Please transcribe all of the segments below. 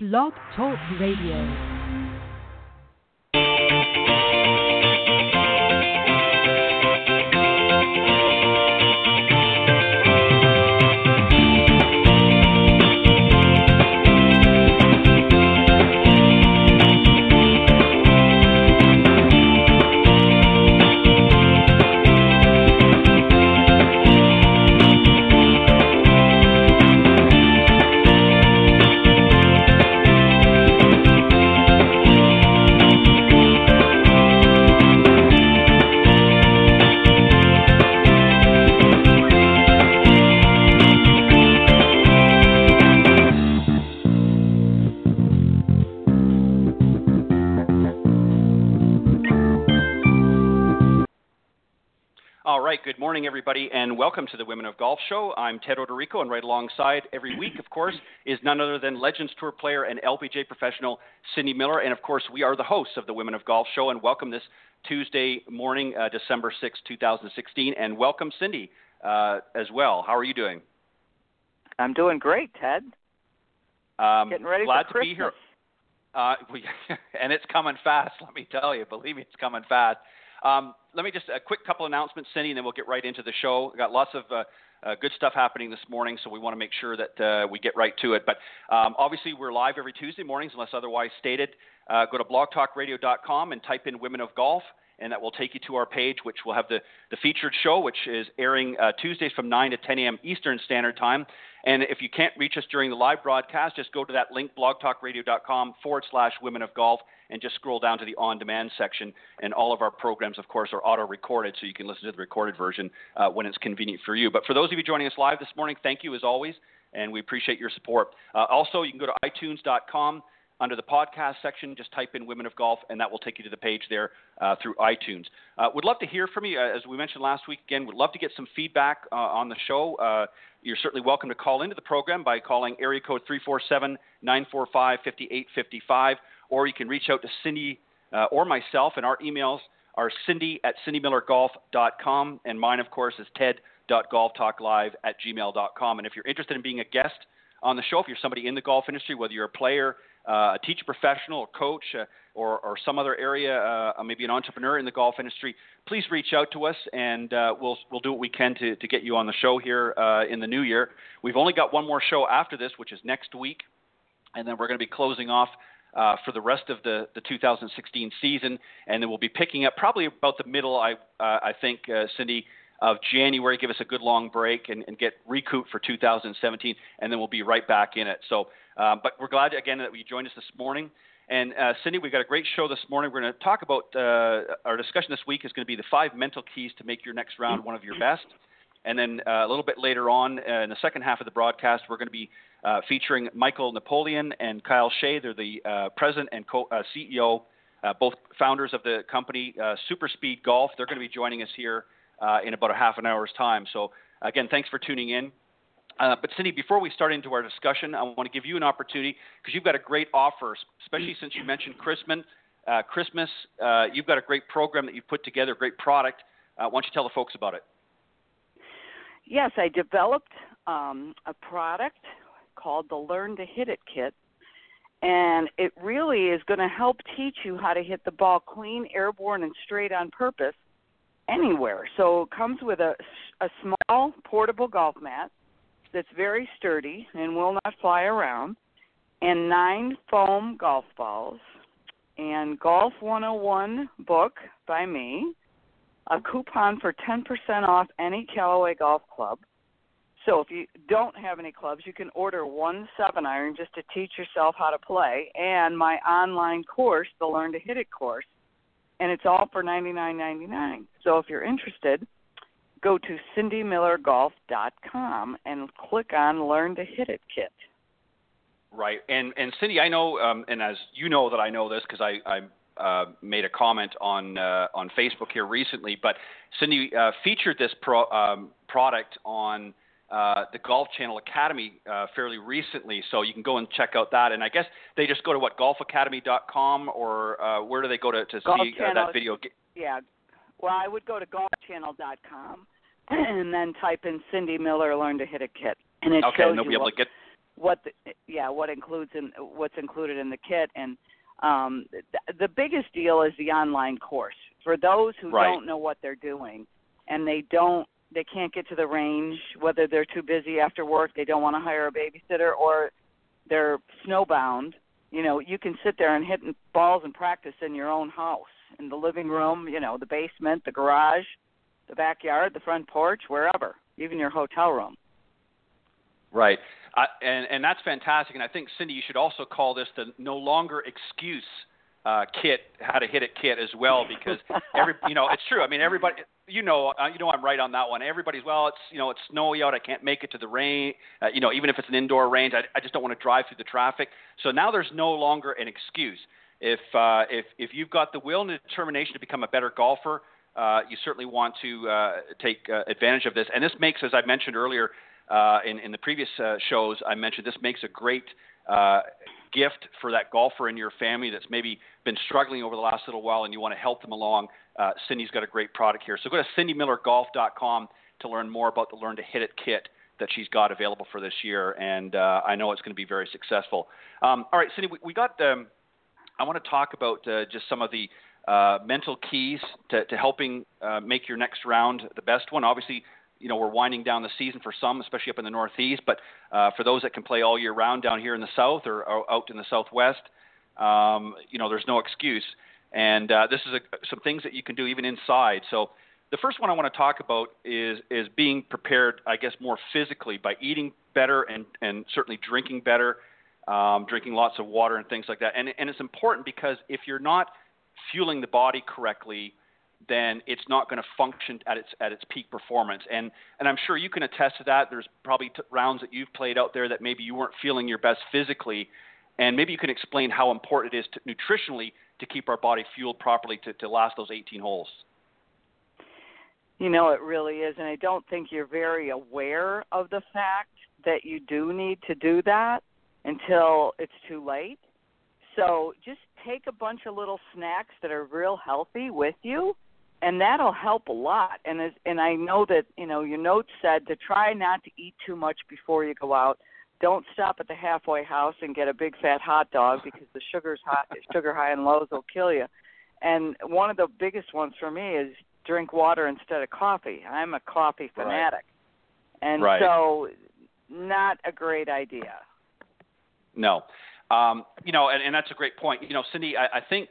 Blog Talk Radio. Morning, everybody, and welcome to the Women of Golf Show. I'm Ted Odorico, and right alongside every week, of course, is none other than Legends Tour player and LPGA professional Cindy Miller. And of course, we are the hosts of the Women of Golf Show, and welcome this Tuesday morning, uh, December 6, 2016. And welcome, Cindy, uh, as well. How are you doing? I'm doing great, Ted. Um, Getting ready glad for to be here. Uh, we, and it's coming fast, let me tell you. Believe me, it's coming fast. Um, let me just a quick couple announcements, Cindy, and then we'll get right into the show. We've got lots of uh, uh, good stuff happening this morning, so we want to make sure that uh, we get right to it. But um, obviously, we're live every Tuesday mornings, unless otherwise stated. Uh, go to blogtalkradio.com and type in Women of Golf, and that will take you to our page, which will have the, the featured show, which is airing uh, Tuesdays from 9 to 10 a.m. Eastern Standard Time. And if you can't reach us during the live broadcast, just go to that link, blogtalkradio.com forward slash Women of Golf and just scroll down to the on demand section. And all of our programs, of course, are auto recorded, so you can listen to the recorded version uh, when it's convenient for you. But for those of you joining us live this morning, thank you as always, and we appreciate your support. Uh, also, you can go to itunes.com. Under the podcast section, just type in Women of Golf, and that will take you to the page there uh, through iTunes. Uh, would love to hear from you. Uh, as we mentioned last week, again, we'd love to get some feedback uh, on the show. Uh, you're certainly welcome to call into the program by calling area code 347 945 5855 or you can reach out to Cindy uh, or myself, and our emails are cindy at cindymillergolf.com, and mine, of course, is ted.golftalklive at gmail.com. And if you're interested in being a guest on the show, if you're somebody in the golf industry, whether you're a player, uh, a teacher professional, a coach, uh, or, or, some other area, uh, maybe an entrepreneur in the golf industry, please reach out to us and uh, we'll, we'll do what we can to, to get you on the show here uh, in the new year. We've only got one more show after this, which is next week, and then we're going to be closing off uh, for the rest of the, the 2016 season, and then we'll be picking up probably about the middle, I, uh, I think, uh, Cindy, of January. Give us a good long break and, and, get recouped for 2017, and then we'll be right back in it. So, uh, but we're glad again that you joined us this morning. And uh, Cindy, we've got a great show this morning. We're going to talk about uh, our discussion this week is going to be the five mental keys to make your next round one of your best. And then uh, a little bit later on uh, in the second half of the broadcast, we're going to be uh, featuring Michael Napoleon and Kyle Shay. They're the uh, president and co- uh, CEO, uh, both founders of the company SuperSpeed Golf. They're going to be joining us here in about a half an hour's time. So, again, thanks for tuning in. Uh, but Cindy, before we start into our discussion, I want to give you an opportunity because you've got a great offer, especially since you mentioned Christmas. Uh, Christmas, uh, you've got a great program that you've put together, a great product. why don't you tell the folks about it? Yes, I developed um, a product called the Learn to Hit It Kit. And it really is going to help teach you how to hit the ball clean, airborne, and straight on purpose anywhere. So it comes with a, a small portable golf mat that's very sturdy and will not fly around, and nine foam golf balls, and Golf 101 book by me, a coupon for 10% off any Callaway golf club, so if you don't have any clubs, you can order one seven iron just to teach yourself how to play, and my online course, the Learn to Hit It course, and it's all for ninety nine ninety nine. So if you're interested, go to cindymillergolf.com and click on Learn to Hit It kit. Right, and and Cindy, I know, um, and as you know that I know this because I, I uh, made a comment on uh, on Facebook here recently. But Cindy uh, featured this pro, um, product on uh, the Golf Channel Academy uh, fairly recently, so you can go and check out that. And I guess they just go to what golfacademy.com or uh, where do they go to, to see uh, that video? Yeah, well, I would go to golfchannel.com and then type in Cindy Miller Learn to Hit a Kit, and it okay, shows and they'll you be able what, to get what the, yeah what includes in what's included in the kit and um, the, the biggest deal is the online course for those who right. don't know what they're doing and they don't they can't get to the range whether they're too busy after work they don't want to hire a babysitter or they're snowbound you know you can sit there and hit balls and practice in your own house in the living room you know the basement the garage the backyard the front porch wherever even your hotel room right uh, and and that's fantastic and i think cindy you should also call this the no longer excuse uh, kit, how to hit it kit as well, because every you know it's true. I mean, everybody, you know, uh, you know, I'm right on that one. Everybody's well, it's you know, it's snowy out. I can't make it to the rain. Uh, you know, even if it's an indoor range, I, I just don't want to drive through the traffic. So now there's no longer an excuse. If uh, if if you've got the will and the determination to become a better golfer, uh, you certainly want to uh, take uh, advantage of this. And this makes, as I mentioned earlier uh, in in the previous uh, shows, I mentioned this makes a great uh, gift for that golfer in your family that's maybe been struggling over the last little while and you want to help them along, uh, Cindy's got a great product here. So go to cindymillergolf.com to learn more about the Learn to Hit It kit that she's got available for this year, and uh, I know it's going to be very successful. Um, all right, Cindy, we, we got. Um, I want to talk about uh, just some of the uh, mental keys to, to helping uh, make your next round the best one. Obviously, you know we're winding down the season for some, especially up in the Northeast. But uh, for those that can play all year round down here in the South or, or out in the Southwest, um, you know there's no excuse. And uh, this is a, some things that you can do even inside. So the first one I want to talk about is is being prepared, I guess, more physically by eating better and and certainly drinking better, um, drinking lots of water and things like that. And and it's important because if you're not fueling the body correctly, then it's not going to function at its at its peak performance. And and I'm sure you can attest to that. There's probably t- rounds that you've played out there that maybe you weren't feeling your best physically, and maybe you can explain how important it is to, nutritionally to keep our body fueled properly to, to last those 18 holes. You know, it really is, and I don't think you're very aware of the fact that you do need to do that until it's too late. So just take a bunch of little snacks that are real healthy with you and that'll help a lot. And as, and I know that you know your note said to try not to eat too much before you go out. Don't stop at the halfway house and get a big fat hot dog because the sugar's hot, sugar high and lows will kill you. And one of the biggest ones for me is drink water instead of coffee. I'm a coffee fanatic, right. and right. so not a great idea. No, um, you know, and, and that's a great point. You know, Cindy, I, I think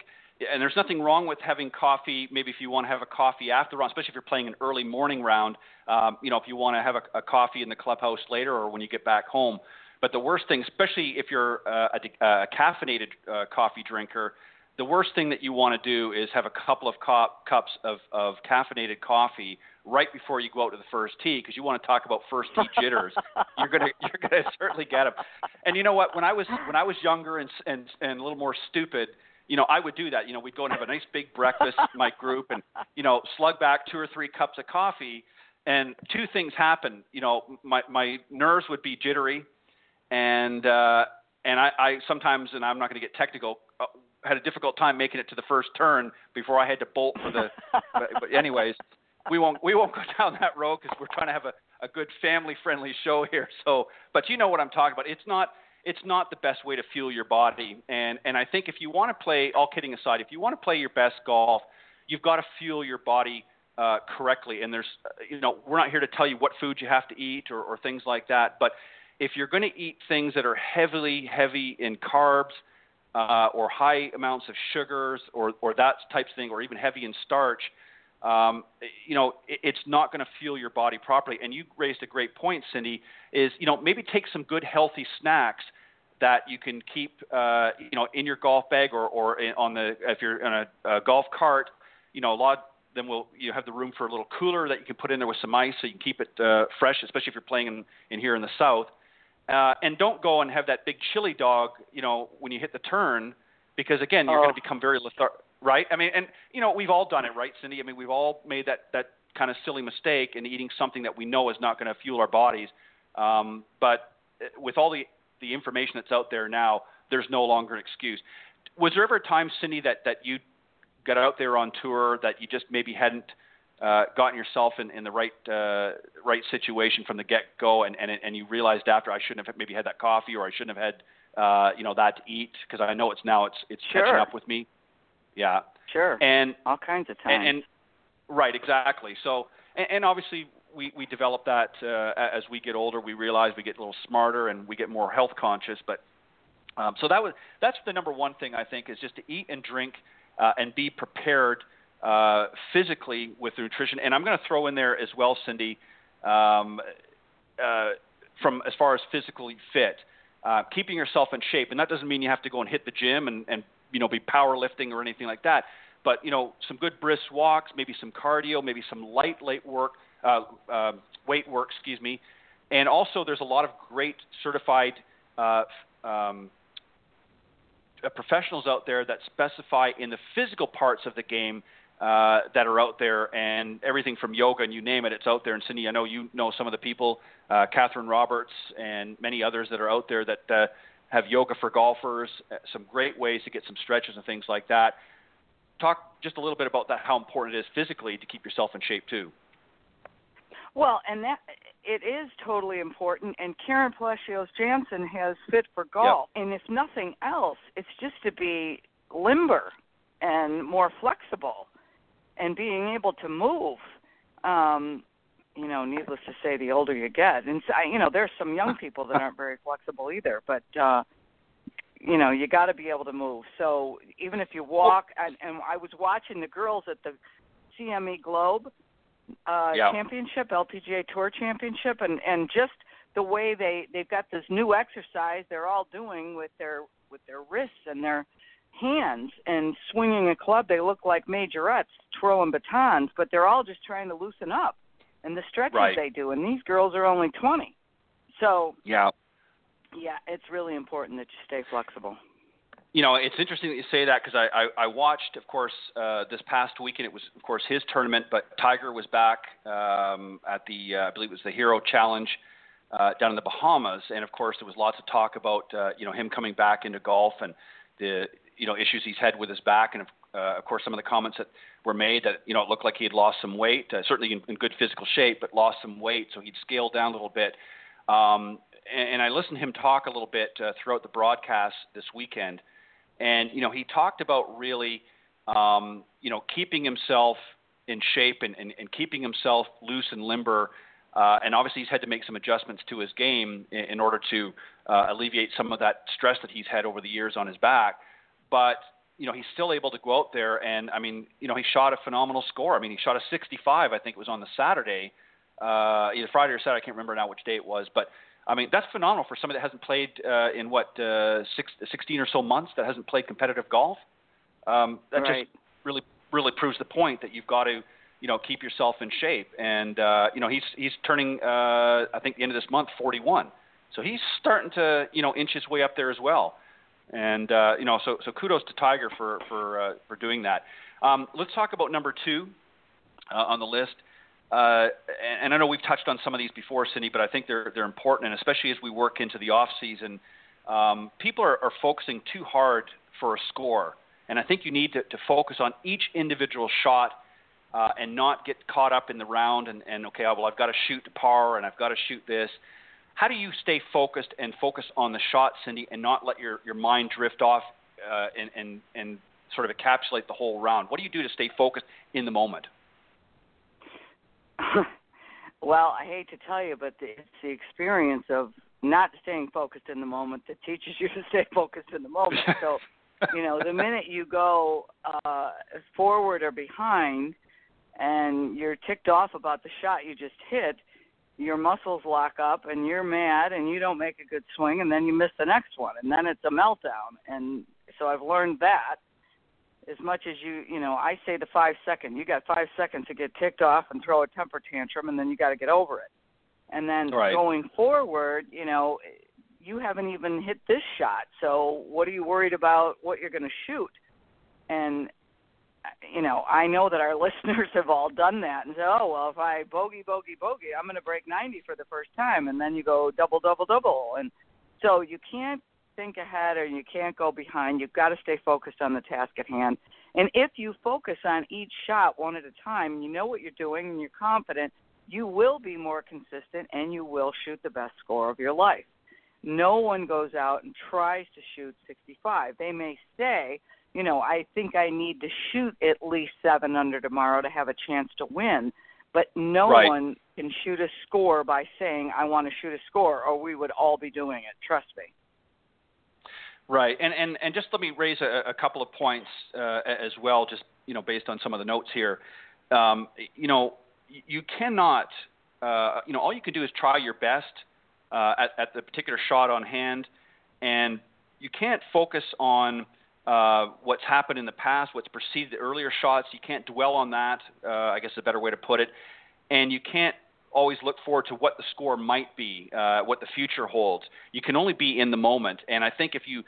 and there's nothing wrong with having coffee. Maybe if you want to have a coffee after the round, especially if you're playing an early morning round. Um, you know, if you want to have a, a coffee in the clubhouse later or when you get back home. But the worst thing, especially if you're uh, a, a caffeinated uh, coffee drinker, the worst thing that you want to do is have a couple of cop, cups of, of caffeinated coffee right before you go out to the first tee because you want to talk about first tee jitters. you're gonna you're gonna certainly get them. And you know what? When I was when I was younger and and and a little more stupid, you know, I would do that. You know, we'd go and have a nice big breakfast, my group, and you know, slug back two or three cups of coffee. And two things happen. You know, my my nerves would be jittery, and uh, and I, I sometimes, and I'm not going to get technical, uh, had a difficult time making it to the first turn before I had to bolt for the. but, but anyways, we won't we won't go down that road because we're trying to have a a good family friendly show here. So, but you know what I'm talking about. It's not it's not the best way to fuel your body. And and I think if you want to play, all kidding aside, if you want to play your best golf, you've got to fuel your body uh, correctly. And there's, uh, you know, we're not here to tell you what food you have to eat or, or things like that. But if you're going to eat things that are heavily heavy in carbs uh, or high amounts of sugars or or that type of thing, or even heavy in starch, um, you know, it, it's not going to fuel your body properly. And you raised a great point, Cindy. Is you know maybe take some good healthy snacks that you can keep, uh, you know, in your golf bag or, or in, on the if you're in a, a golf cart. You know, a lot. Then we'll you have the room for a little cooler that you can put in there with some ice, so you can keep it uh, fresh, especially if you're playing in, in here in the south. Uh, and don't go and have that big chili dog, you know, when you hit the turn, because again, you're oh. going to become very lethargic, right? I mean, and you know, we've all done it, right, Cindy? I mean, we've all made that that kind of silly mistake in eating something that we know is not going to fuel our bodies. Um, but uh, with all the the information that's out there now, there's no longer an excuse. Was there ever a time, Cindy, that that you got out there on tour that you just maybe hadn't uh, gotten yourself in, in the right uh, right situation from the get go, and, and and you realized after I shouldn't have maybe had that coffee, or I shouldn't have had uh, you know that to eat because I know it's now it's it's sure. catching up with me. Yeah. Sure. And all kinds of times. And, and right, exactly. So and, and obviously we we develop that uh, as we get older. We realize we get a little smarter and we get more health conscious. But um, so that was that's the number one thing I think is just to eat and drink uh, and be prepared uh, physically with nutrition. And I'm going to throw in there as well, Cindy, um, uh, from as far as physically fit, uh, keeping yourself in shape. And that doesn't mean you have to go and hit the gym and, and you know be powerlifting or anything like that. But you know some good brisk walks, maybe some cardio, maybe some light light work, uh, uh, weight work, excuse me. And also there's a lot of great certified uh, um, uh, professionals out there that specify in the physical parts of the game uh, that are out there, and everything from yoga and you name it, it's out there. And Cindy, I know you know some of the people, uh, Katherine Roberts and many others that are out there that uh, have yoga for golfers, uh, some great ways to get some stretches and things like that. Talk just a little bit about that, how important it is physically to keep yourself in shape too. Well, and that it is totally important. And Karen Palacios Jansen has Fit for Golf, yep. and if nothing else, it's just to be limber and more flexible and being able to move. Um, you know, needless to say, the older you get, and so, you know, there's some young people that aren't very flexible either. But uh, you know, you got to be able to move. So even if you walk, and, and I was watching the girls at the CME Group uh, yeah. Championship, LPGA Tour Championship, and and just the way they they've got this new exercise they're all doing with their with their wrists and their hands and swinging a club. They look like majorettes twirling batons, but they're all just trying to loosen up. And the stretches right. they do, and these girls are only 20. So yeah, yeah, it's really important that you stay flexible. You know, it's interesting that you say that because I, I, I watched, of course, uh, this past weekend. It was, of course, his tournament, but Tiger was back um, at the, uh, I believe it was the Hero Challenge uh, down in the Bahamas, and of course, there was lots of talk about, uh, you know, him coming back into golf and the, you know, issues he's had with his back, and of, of course, some of the comments that were made that, you know, it looked like he had lost some weight, uh, certainly in, in good physical shape, but lost some weight, so he'd scaled down a little bit. Um, and, and I listened to him talk a little bit uh, throughout the broadcast this weekend and you know he talked about really um, you know keeping himself in shape and, and, and keeping himself loose and limber. Uh, and obviously, he's had to make some adjustments to his game in, in order to uh, alleviate some of that stress that he's had over the years on his back. But you know, he's still able to go out there, and I mean, you know, he shot a phenomenal score. I mean, he shot a 65. I think it was on the Saturday, uh, either Friday or Saturday. I can't remember now which day it was, but I mean, that's phenomenal for somebody that hasn't played uh, in what uh, six, 16 or so months that hasn't played competitive golf. Um, that right. just really really proves the point that you've got to you know keep yourself in shape. And uh, you know he's he's turning uh, I think the end of this month 41, so he's starting to you know inch his way up there as well. And uh, you know so so kudos to Tiger for for uh, for doing that. Um, let's talk about number two uh, on the list. Uh, and I know we've touched on some of these before, Cindy, but I think they're they're important, and especially as we work into the off season, um, people are, are focusing too hard for a score, and I think you need to, to focus on each individual shot uh, and not get caught up in the round and, and okay, well I've got to shoot to par and I've got to shoot this. How do you stay focused and focus on the shot, Cindy, and not let your, your mind drift off uh, and, and and sort of encapsulate the whole round? What do you do to stay focused in the moment? well, I hate to tell you, but it's the experience of not staying focused in the moment that teaches you to stay focused in the moment. So, you know, the minute you go uh, forward or behind, and you're ticked off about the shot you just hit, your muscles lock up, and you're mad, and you don't make a good swing, and then you miss the next one, and then it's a meltdown. And so I've learned that as much as you you know i say the five second you got five seconds to get ticked off and throw a temper tantrum and then you got to get over it and then right. going forward you know you haven't even hit this shot so what are you worried about what you're going to shoot and you know i know that our listeners have all done that and say oh well if i bogey bogey bogey i'm going to break 90 for the first time and then you go double double double and so you can't think ahead or you can't go behind. You've got to stay focused on the task at hand. And if you focus on each shot one at a time, you know what you're doing and you're confident, you will be more consistent and you will shoot the best score of your life. No one goes out and tries to shoot 65. They may say, you know, I think I need to shoot at least seven under tomorrow to have a chance to win. But no right. one can shoot a score by saying, I want to shoot a score, or we would all be doing it. Trust me. Right, and and and just let me raise a, a couple of points uh, as well, just you know, based on some of the notes here. Um, you know, you cannot, uh, you know, all you can do is try your best uh, at, at the particular shot on hand, and you can't focus on uh, what's happened in the past, what's preceded the earlier shots. You can't dwell on that. Uh, I guess is a better way to put it. And you can't always look forward to what the score might be, uh, what the future holds. You can only be in the moment. And I think if you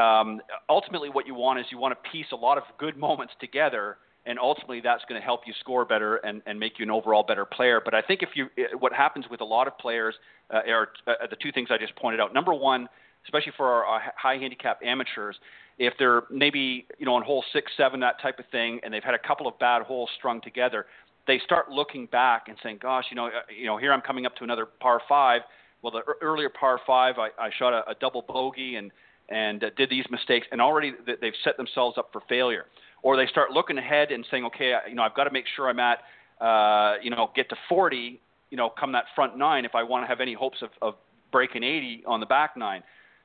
um, ultimately what you want is you want to piece a lot of good moments together and ultimately that's going to help you score better and, and make you an overall better player. But I think if you, what happens with a lot of players uh, are uh, the two things I just pointed out. Number one, especially for our, our high handicap amateurs, if they're maybe you know on hole six, seven, that type of thing, and they've had a couple of bad holes strung together, they start looking back and saying, "Gosh, you know, uh, you know, here I'm coming up to another par five. Well, the earlier par five, I, I shot a, a double bogey and and uh, did these mistakes, and already they've set themselves up for failure." Or they start looking ahead and saying, "Okay, you know, I've got to make sure I'm at, uh, you know, get to 40, you know, come that front nine if I want to have any hopes of, of breaking 80 on the back nine."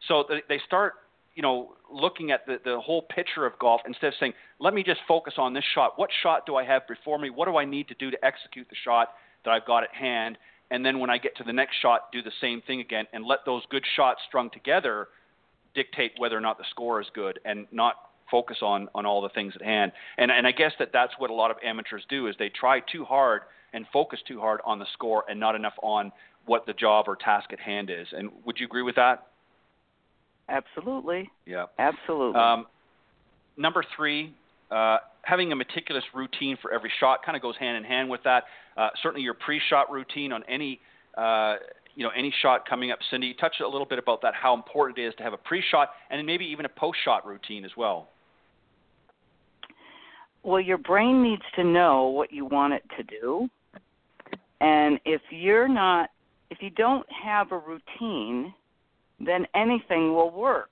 So they start you know, looking at the, the whole picture of golf instead of saying, let me just focus on this shot. What shot do I have before me? What do I need to do to execute the shot that I've got at hand? And then when I get to the next shot, do the same thing again and let those good shots strung together dictate whether or not the score is good and not focus on, on all the things at hand. And, and I guess that that's what a lot of amateurs do is they try too hard and focus too hard on the score and not enough on what the job or task at hand is. And would you agree with that? Absolutely. Yeah. Absolutely. Um, number three, uh, having a meticulous routine for every shot kind of goes hand in hand with that. Uh, certainly, your pre-shot routine on any uh, you know any shot coming up. Cindy, touch a little bit about that. How important it is to have a pre-shot and maybe even a post-shot routine as well. Well, your brain needs to know what you want it to do, and if you're not, if you don't have a routine, then anything will work.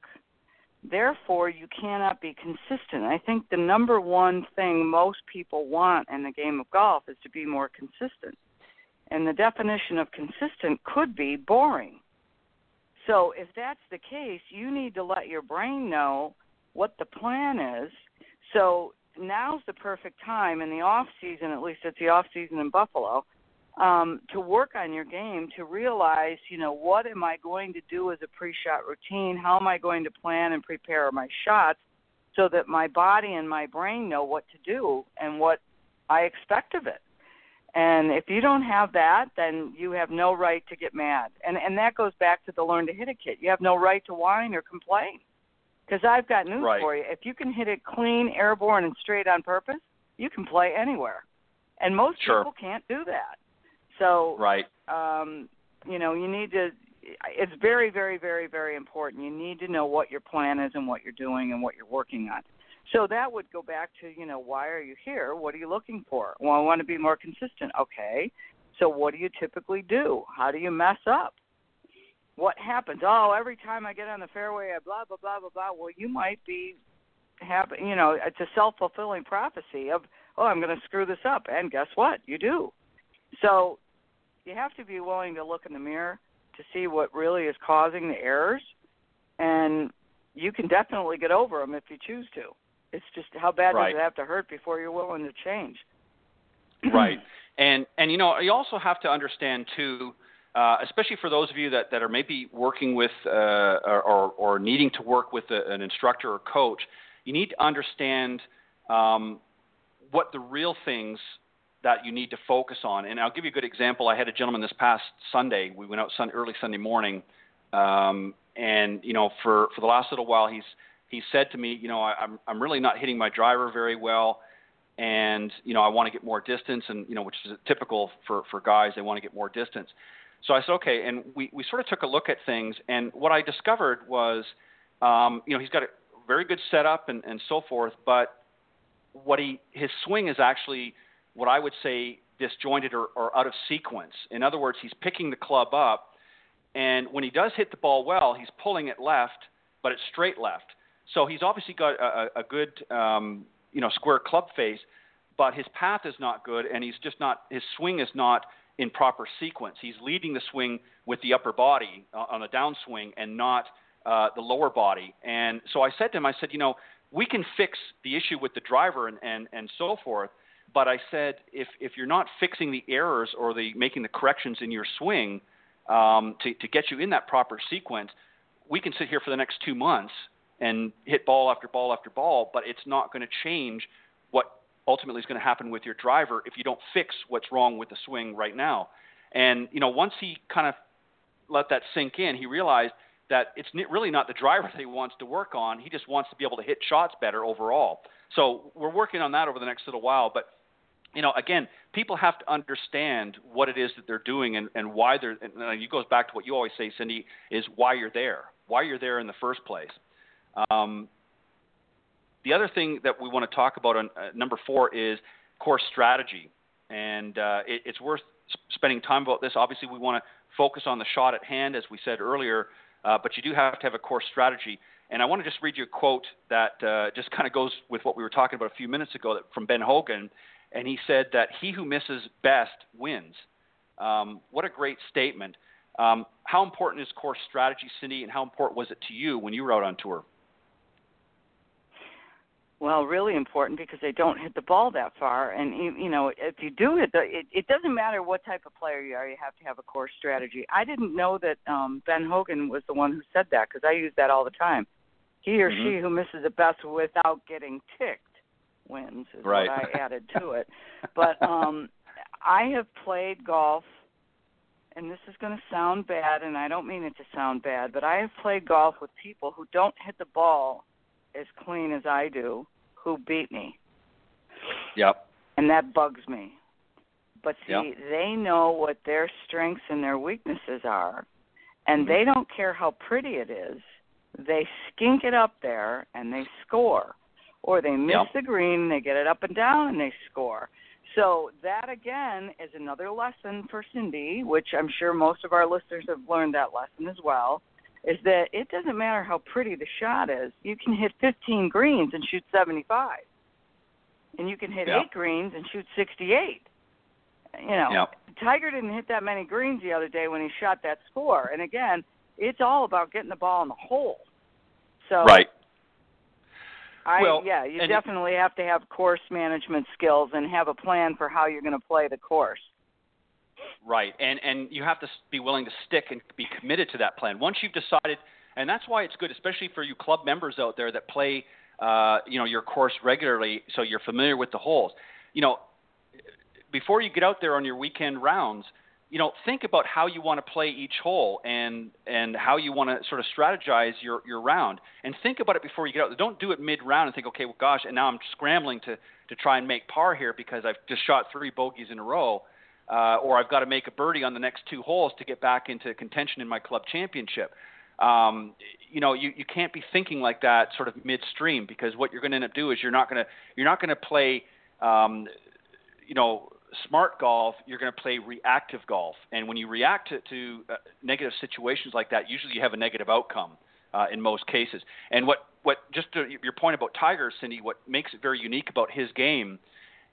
Therefore, you cannot be consistent. I think the number one thing most people want in the game of golf is to be more consistent. And the definition of consistent could be boring. So, if that's the case, you need to let your brain know what the plan is. So, now's the perfect time in the off season, at least it's the off season in Buffalo, um, to work on your game to realize, you know, what am I going to do as a pre-shot routine? How am I going to plan and prepare my shots so that my body and my brain know what to do and what I expect of it. And if you don't have that, then you have no right to get mad. And and that goes back to the learn to hit it kit. You have no right to whine or complain. Because I've got news right. for you. If you can hit it clean, airborne, and straight on purpose, you can play anywhere. And most sure. people can't do that. So, right. Um, you know, you need to. It's very, very, very, very important. You need to know what your plan is and what you're doing and what you're working on. So that would go back to, you know, why are you here? What are you looking for? Well, I want to be more consistent. Okay. So what do you typically do? How do you mess up? What happens? Oh, every time I get on the fairway, I blah blah blah blah blah. Well, you might be have you know, it's a self fulfilling prophecy of, oh, I'm going to screw this up, and guess what? You do. So you have to be willing to look in the mirror to see what really is causing the errors, and you can definitely get over them if you choose to. It's just how bad right. does it have to hurt before you're willing to change? right, and and you know you also have to understand too. Uh, especially for those of you that, that are maybe working with uh, or, or, or, needing to work with a, an instructor or coach, you need to understand um, what the real things that you need to focus on. And I'll give you a good example. I had a gentleman this past Sunday. We went out sun, early Sunday morning, um, and you know, for for the last little while, he's he said to me, you know, I, I'm I'm really not hitting my driver very well, and you know, I want to get more distance, and you know, which is typical for for guys, they want to get more distance. So I said, okay, and we we sort of took a look at things, and what I discovered was Um, you know, he's got a very good setup and, and so forth, but what he his swing is actually what I would say disjointed or, or out of sequence. In other words, he's picking the club up, and when he does hit the ball well, he's pulling it left, but it's straight left. So he's obviously got a, a good um, you know square club face, but his path is not good, and he's just not his swing is not in proper sequence. He's leading the swing with the upper body uh, on the downswing and not uh, the lower body. And so I said to him, I said, you know, we can fix the issue with the driver and, and, and so forth. But I said, if, if you're not fixing the errors or the making the corrections in your swing um, to, to get you in that proper sequence, we can sit here for the next two months and hit ball after ball after ball, but it's not going to change what ultimately is going to happen with your driver if you don't fix what's wrong with the swing right now. And you know, once he kind of let that sink in, he realized that it's really not the driver that he wants to work on. He just wants to be able to hit shots better overall. So we're working on that over the next little while. But you know, again, people have to understand what it is that they're doing and, and why they're. And it goes back to what you always say, Cindy, is why you're there, why you're there in the first place. Um, the other thing that we want to talk about on uh, number four is course strategy, and uh, it, it's worth spending time about this. Obviously, we want to focus on the shot at hand, as we said earlier, uh, but you do have to have a course strategy. And I want to just read you a quote that uh, just kind of goes with what we were talking about a few minutes ago that, from Ben Hogan, and he said that he who misses best wins. Um, what a great statement. Um, how important is course strategy, Cindy, and how important was it to you when you were out on tour? Well, really important because they don't hit the ball that far, and you, you know if you do hit the, it, it doesn't matter what type of player you are. You have to have a course strategy. I didn't know that um, Ben Hogan was the one who said that because I use that all the time. He or mm-hmm. she who misses the best without getting ticked wins is right. what I added to it. But um, I have played golf, and this is going to sound bad, and I don't mean it to sound bad, but I have played golf with people who don't hit the ball as clean as I do who beat me. Yep. And that bugs me. But see, yep. they know what their strengths and their weaknesses are, and mm-hmm. they don't care how pretty it is. They skink it up there and they score. Or they miss yep. the green and they get it up and down and they score. So that again is another lesson for Cindy, which I'm sure most of our listeners have learned that lesson as well is that it doesn't matter how pretty the shot is. You can hit 15 greens and shoot 75, and you can hit yeah. eight greens and shoot 68. You know, yeah. Tiger didn't hit that many greens the other day when he shot that score. And again, it's all about getting the ball in the hole. So right. I well, yeah, you definitely have to have course management skills and have a plan for how you're going to play the course. Right, and and you have to be willing to stick and be committed to that plan. Once you've decided, and that's why it's good, especially for you club members out there that play, uh, you know, your course regularly, so you're familiar with the holes. You know, before you get out there on your weekend rounds, you know, think about how you want to play each hole and and how you want to sort of strategize your your round. And think about it before you get out. Don't do it mid round and think, okay, well, gosh, and now I'm scrambling to to try and make par here because I've just shot three bogeys in a row uh, or I've got to make a birdie on the next two holes to get back into contention in my club championship. Um, you know, you, you can't be thinking like that sort of midstream because what you're going to end up doing is you're not going to you're not going to play, um, you know, smart golf. You're going to play reactive golf, and when you react to, to uh, negative situations like that, usually you have a negative outcome uh, in most cases. And what what just to your point about Tiger, Cindy, what makes it very unique about his game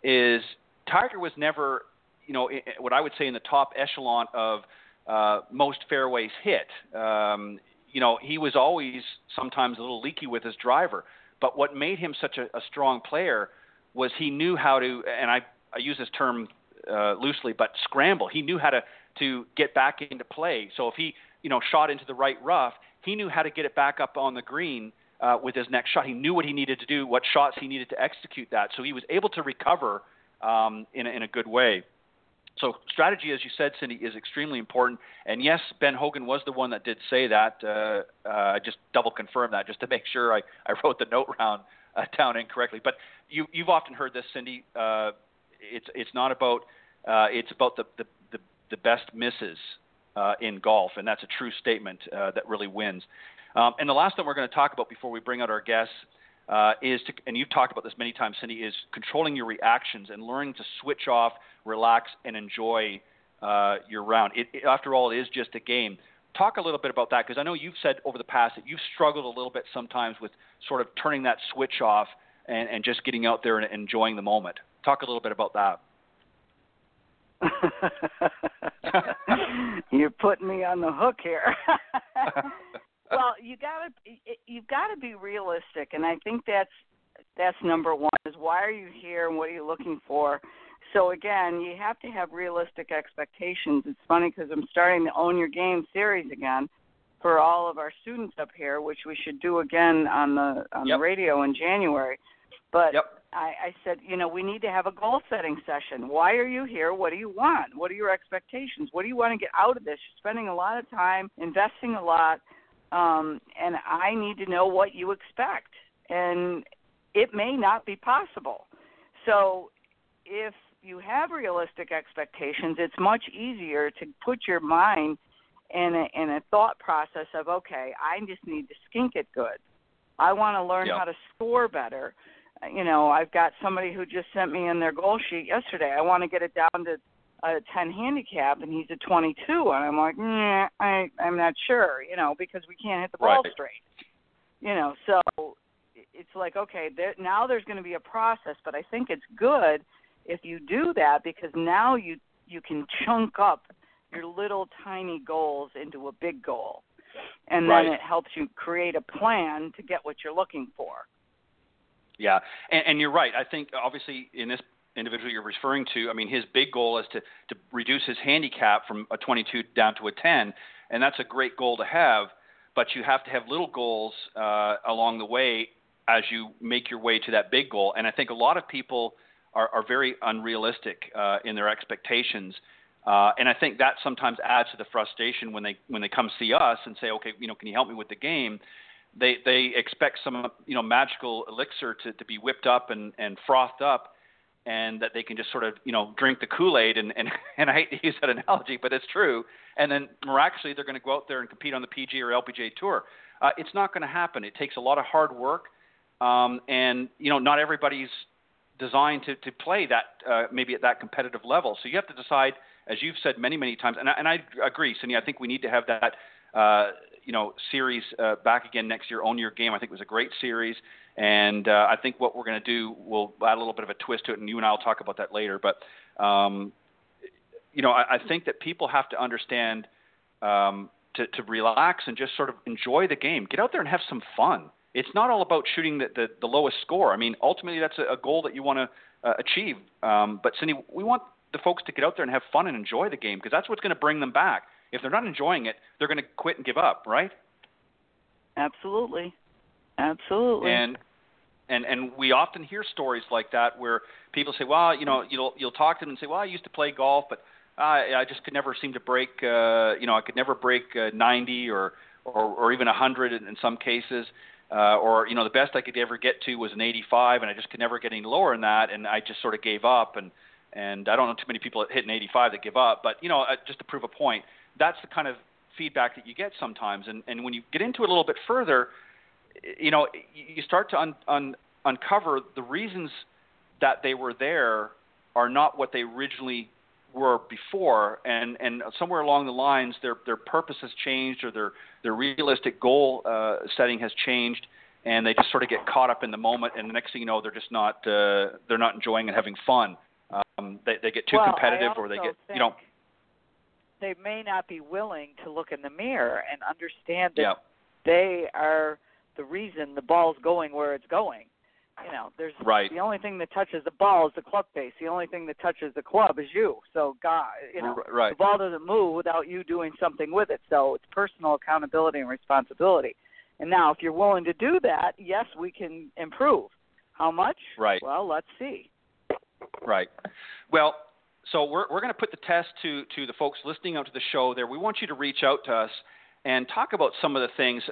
is Tiger was never you know, what I would say in the top echelon of uh, most fairways hit. Um, you know, he was always sometimes a little leaky with his driver, but what made him such a, a strong player was he knew how to, and I, I use this term uh, loosely, but scramble. He knew how to to get back into play. So if he, you know, shot into the right rough, he knew how to get it back up on the green uh, with his next shot. He knew what he needed to do, what shots he needed to execute that. So he was able to recover um, in, a, in a good way. So strategy, as you said, Cindy, is extremely important. And yes, Ben Hogan was the one that did say that. Uh, uh, just double confirm that just to make sure I, I wrote the note round uh, down incorrectly. But you, you've often heard this, Cindy. Uh, it's it's not about uh, it's about the, the, the, the best misses uh, in golf, and that's a true statement uh, that really wins. Um, and the last thing we're going to talk about before we bring out our guests uh, is to, and you've talked about this many times, Cindy, is controlling your reactions and learning to switch off, relax, and enjoy uh, your round. It, it, after all, it is just a game. Talk a little bit about that because I know you've said over the past that you've struggled a little bit sometimes with sort of turning that switch off and, and just getting out there and enjoying the moment. Talk a little bit about that. You're putting me on the hook here. well, you got to you've got to be realistic, and I think that's that's number one. Is why are you here and what are you looking for? So again, you have to have realistic expectations. It's funny because I'm starting the Own Your Game series again for all of our students up here, which we should do again on the on yep. the radio in January. But yep. I, I said, you know, we need to have a goal setting session. Why are you here? What do you want? What are your expectations? What do you want to get out of this? You're spending a lot of time, investing a lot, um, and I need to know what you expect. And it may not be possible. So if you have realistic expectations, it's much easier to put your mind in a, in a thought process of, okay, I just need to skink it good. I want to learn how to score better you know, I've got somebody who just sent me in their goal sheet yesterday. I want to get it down to a 10 handicap, and he's a 22, and I'm like, nah, I I'm not sure, you know, because we can't hit the ball right. straight. You know, so it's like okay, there, now there's going to be a process, but I think it's good if you do that because now you you can chunk up your little tiny goals into a big goal, and right. then it helps you create a plan to get what you're looking for. Yeah, and, and you're right. I think obviously in this individual you're referring to, I mean, his big goal is to to reduce his handicap from a 22 down to a 10, and that's a great goal to have. But you have to have little goals uh, along the way as you make your way to that big goal. And I think a lot of people are, are very unrealistic uh, in their expectations. Uh, and I think that sometimes adds to the frustration when they when they come see us and say, okay, you know, can you help me with the game? They they expect some you know magical elixir to, to be whipped up and, and frothed up and that they can just sort of you know drink the Kool-Aid and, and and I hate to use that analogy but it's true and then miraculously they're going to go out there and compete on the pg or LPGA tour. Uh, it's not going to happen. It takes a lot of hard work um, and you know not everybody's designed to, to play that uh, maybe at that competitive level. So you have to decide, as you've said many many times, and I, and I agree, Cindy. I think we need to have that uh, you know series uh, back again next year. Own your game. I think it was a great series, and uh, I think what we're going to do will add a little bit of a twist to it, and you and I will talk about that later. But um, you know, I, I think that people have to understand um, to, to relax and just sort of enjoy the game. Get out there and have some fun. It's not all about shooting the, the, the lowest score. I mean, ultimately, that's a, a goal that you want to uh, achieve. Um, but Cindy, we want the folks to get out there and have fun and enjoy the game because that's what's going to bring them back. If they're not enjoying it, they're going to quit and give up, right? Absolutely, absolutely. And and and we often hear stories like that where people say, well, you know, you'll you'll talk to them and say, well, I used to play golf, but I I just could never seem to break, uh, you know, I could never break uh, 90 or or or even 100 in, in some cases. Uh, or you know the best I could ever get to was an 85, and I just could never get any lower than that, and I just sort of gave up. And and I don't know too many people that hit an 85 that give up, but you know uh, just to prove a point, that's the kind of feedback that you get sometimes. And, and when you get into it a little bit further, you know, you start to un, un, uncover the reasons that they were there are not what they originally were before, and and somewhere along the lines, their their purpose has changed, or their their realistic goal uh, setting has changed, and they just sort of get caught up in the moment, and the next thing you know, they're just not uh, they're not enjoying and having fun. Um, they they get too well, competitive, or they get you know they may not be willing to look in the mirror and understand that yeah. they are the reason the ball's going where it's going. You know, there's right. the only thing that touches the ball is the club face. The only thing that touches the club is you. So God, you know, right. the ball doesn't move without you doing something with it. So it's personal accountability and responsibility. And now, if you're willing to do that, yes, we can improve. How much? Right. Well, let's see. Right. Well, so we're, we're going to put the test to, to the folks listening out to the show there. We want you to reach out to us and talk about some of the things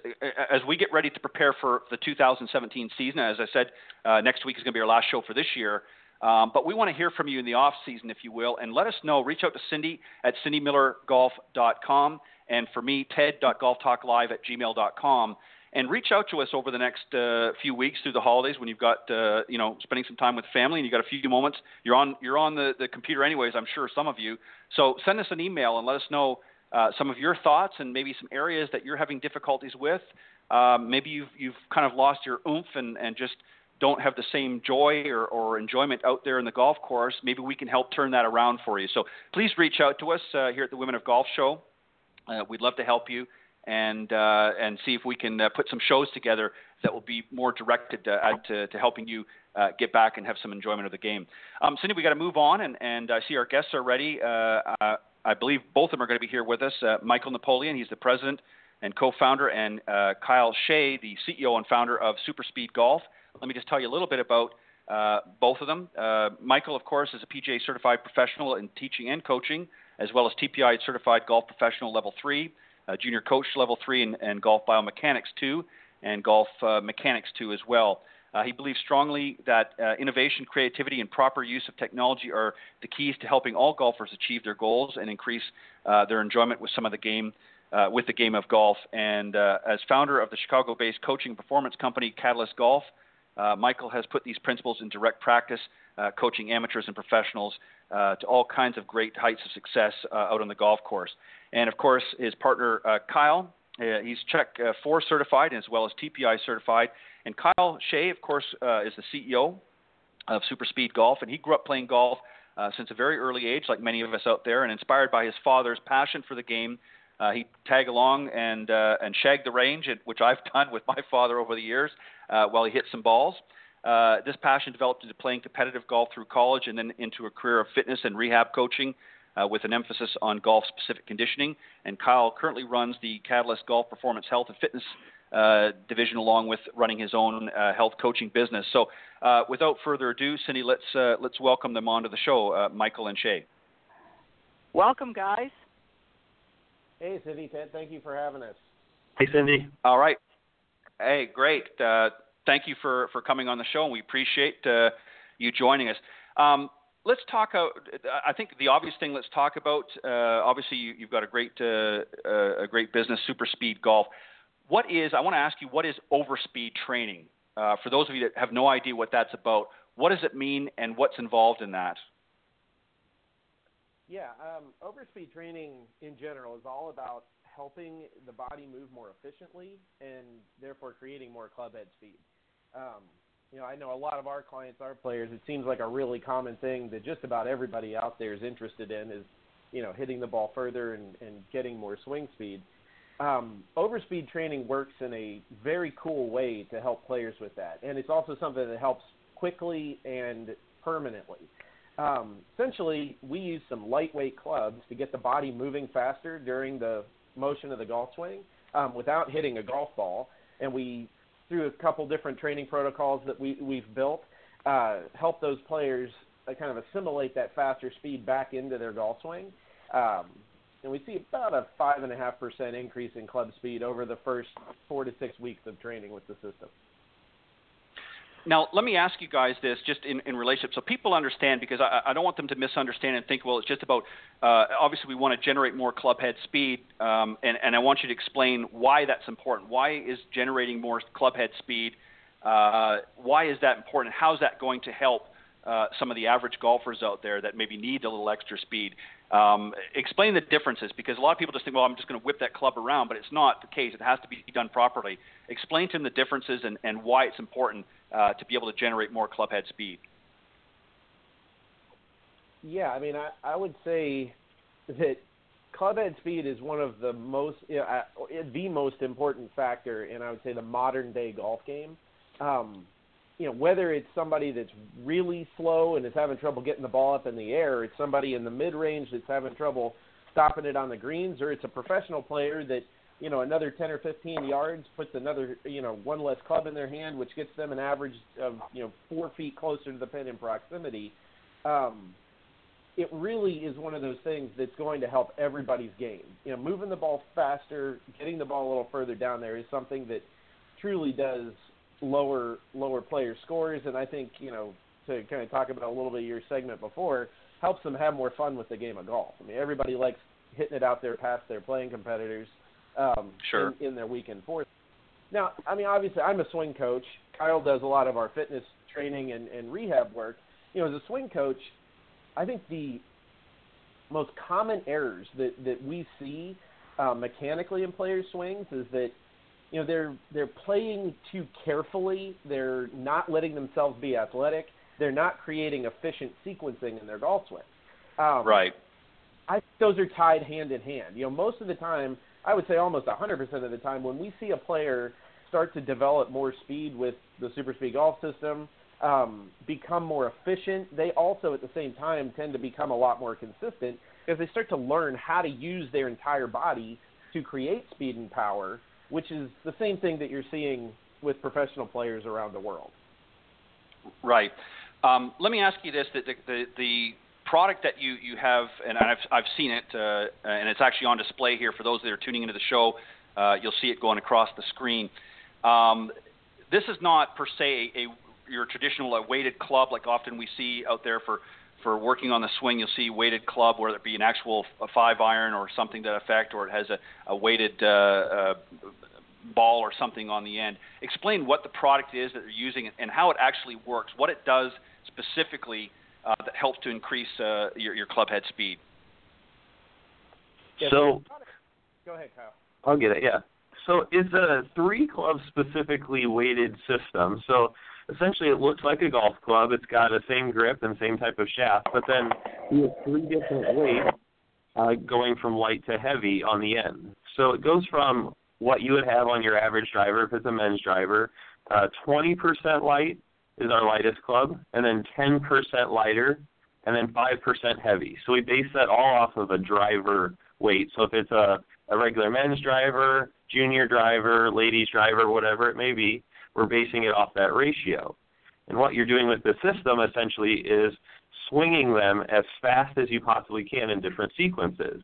as we get ready to prepare for the 2017 season. As I said, uh, next week is going to be our last show for this year. Um, but we want to hear from you in the off season, if you will, and let us know. Reach out to Cindy at cindymillergolf.com, and for me, ted.golftalklive at gmail.com and reach out to us over the next uh, few weeks through the holidays when you've got uh, you know spending some time with family and you've got a few moments. You're on you're on the, the computer anyways. I'm sure some of you. So send us an email and let us know uh, some of your thoughts and maybe some areas that you're having difficulties with. Um, maybe you've you've kind of lost your oomph and and just don't have the same joy or, or enjoyment out there in the golf course. Maybe we can help turn that around for you. So please reach out to us uh, here at the Women of Golf Show. Uh, we'd love to help you and uh, and see if we can uh, put some shows together that will be more directed uh, to, to helping you uh, get back and have some enjoyment of the game. Um, Cindy, we got to move on, and, and I see our guests are ready. Uh, uh, I believe both of them are going to be here with us. Michael Napoleon, he's the president and co-founder, and Kyle Shay, the CEO and founder of SuperSpeed Golf. Let me just tell you a little bit about both of them. Michael, of course, is a PGA certified professional in teaching and coaching, as well as TPI certified golf professional level three uh, junior coach level three, and, and golf biomechanics two, and golf uh, mechanics two as well. Uh, he believes strongly that uh, innovation, creativity, and proper use of technology are the keys to helping all golfers achieve their goals and increase uh, their enjoyment with some of the game, uh, with the game of golf. And uh, as founder of the Chicago-based coaching performance company Catalyst Golf, uh, Michael has put these principles in direct practice, coaching amateurs and professionals to all kinds of great heights of success out on the golf course. And of course, his partner uh, Kyle, uh, he's CHEK uh, 4 certified as well as TPI certified. And Kyle Shay, of course, uh, is the CEO of Super Speed Golf, and he grew up playing golf uh, since a very early age, like many of us out there, and inspired by his father's passion for the game. Uh, he tag along and and shag the range, which I've done with my father over the years, while he hit some balls. Uh, this passion developed into playing competitive golf through college and then into a career of fitness and rehab coaching uh, with an emphasis on golf specific conditioning. And Kyle currently runs the Catalyst Golf Performance Health and Fitness uh, division along with running his own uh, health coaching business. So, uh, without further ado, Cindy, let's uh, let's welcome them onto the show, uh, Michael and Shay. Welcome, guys. Hey, Cindy, Ted, thank you for having us. Hey, Cindy. All right. Hey, great. thank you for, for coming on the show, and we appreciate you joining us. Um, let's talk. Out, I think the obvious thing. Let's talk about. Uh, obviously, you, have got a great uh, uh, a great business, SuperSpeed Golf. What is? I want to ask you. What is overspeed training? Uh, for those of you that have no idea what that's about, what does it mean, and what's involved in that? Yeah, um, overspeed training in general is all about helping the body move more efficiently and therefore creating more club head speed. Um, you know, I know a lot of our clients, our players, it seems like a really common thing that just about everybody out there is interested in is, you know, hitting the ball further and, and getting more swing speed. Um, overspeed training works in a very cool way to help players with that, and it's also something that helps quickly and permanently. Um, essentially, we use some lightweight clubs to get the body moving faster during the motion of the golf swing um, without hitting a golf ball, and we through a couple different training protocols that we we've built, uh, help those players uh, kind of assimilate that faster speed back into their golf swing. Um, and we see about a five and a half percent increase in club speed over the first four to six weeks of training with the system. Now, let me ask you guys this just in, in relationship so people understand because I, I don't want them to misunderstand and think, well, it's just about uh, obviously we want to generate more clubhead speed, um, and, and I want you to explain why that's important. Why is generating more clubhead speed? Uh, why is that important? How is that going to help uh, some of the average golfers out there that maybe need a little extra speed? Um, explain the differences because a lot of people just think, well, I'm just going to whip that club around, but it's not the case. It has to be done properly. Explain to them the differences and, and why it's important uh, to be able to generate more clubhead speed? Yeah, I mean, I, I would say that clubhead speed is one of the most, you know, the most important factor in, I would say, the modern day golf game. Um, you know, whether it's somebody that's really slow and is having trouble getting the ball up in the air, it's somebody in the mid range that's having trouble stopping it on the greens, or it's a professional player that you know another 10 or 15 yards puts another you know one less club in their hand which gets them an average of you know four feet closer to the pin in proximity. Um, it really is one of those things that's going to help everybody's game. You know moving the ball faster getting the ball a little further down there is something that truly does lower lower player scores. And i think you know to kind of talk about a little bit your segment before, helps them have more fun with the game of golf. I mean, everybody likes hitting it out there past their playing competitors um, sure. in, in their weekend fourth. Now, I mean, obviously, I'm a swing coach. Kyle does a lot of our fitness training and, and rehab work. You know, as a swing coach, I think the most common errors that that we see uh, mechanically in players' swings is that you know they're they're playing too carefully. They're not letting themselves be athletic. They're not creating efficient sequencing in their golf swing. Um, right. I think those are tied hand in hand. You know, most of the time, I would say almost 100% of the time, when we see a player start to develop more speed with the SuperSpeed Golf System, um, become more efficient, they also at the same time tend to become a lot more consistent because they start to learn how to use their entire body to create speed and power, which is the same thing that you're seeing with professional players around the world. Right. Um, let me ask you this: the, the, the product that you, you have, and I've, I've seen it, uh, and it's actually on display here for those that are tuning into the show. Uh, you'll see it going across the screen. Um, this is not per se a, a your traditional uh, weighted club like often we see out there for for working on the swing. You'll see weighted club, whether it be an actual a five iron or something to that effect, or it has a, a weighted uh, uh, ball or something on the end. Explain what the product is that you're using and how it actually works, what it does specifically uh, that helps to increase uh, your, your club head speed. so, go ahead, Kyle. I'll get it. Yeah. So it's a three club specifically weighted system. So essentially it looks like a golf club. It's got the same grip and same type of shaft, but then you have three different weights uh, going from light to heavy on the end. So it goes from what you would have on your average driver if it's a men's driver. Uh, 20% light is our lightest club, and then 10% lighter, and then 5% heavy. So we base that all off of a driver weight. So if it's a, a regular men's driver, junior driver, ladies driver, whatever it may be, we're basing it off that ratio. And what you're doing with the system essentially is swinging them as fast as you possibly can in different sequences.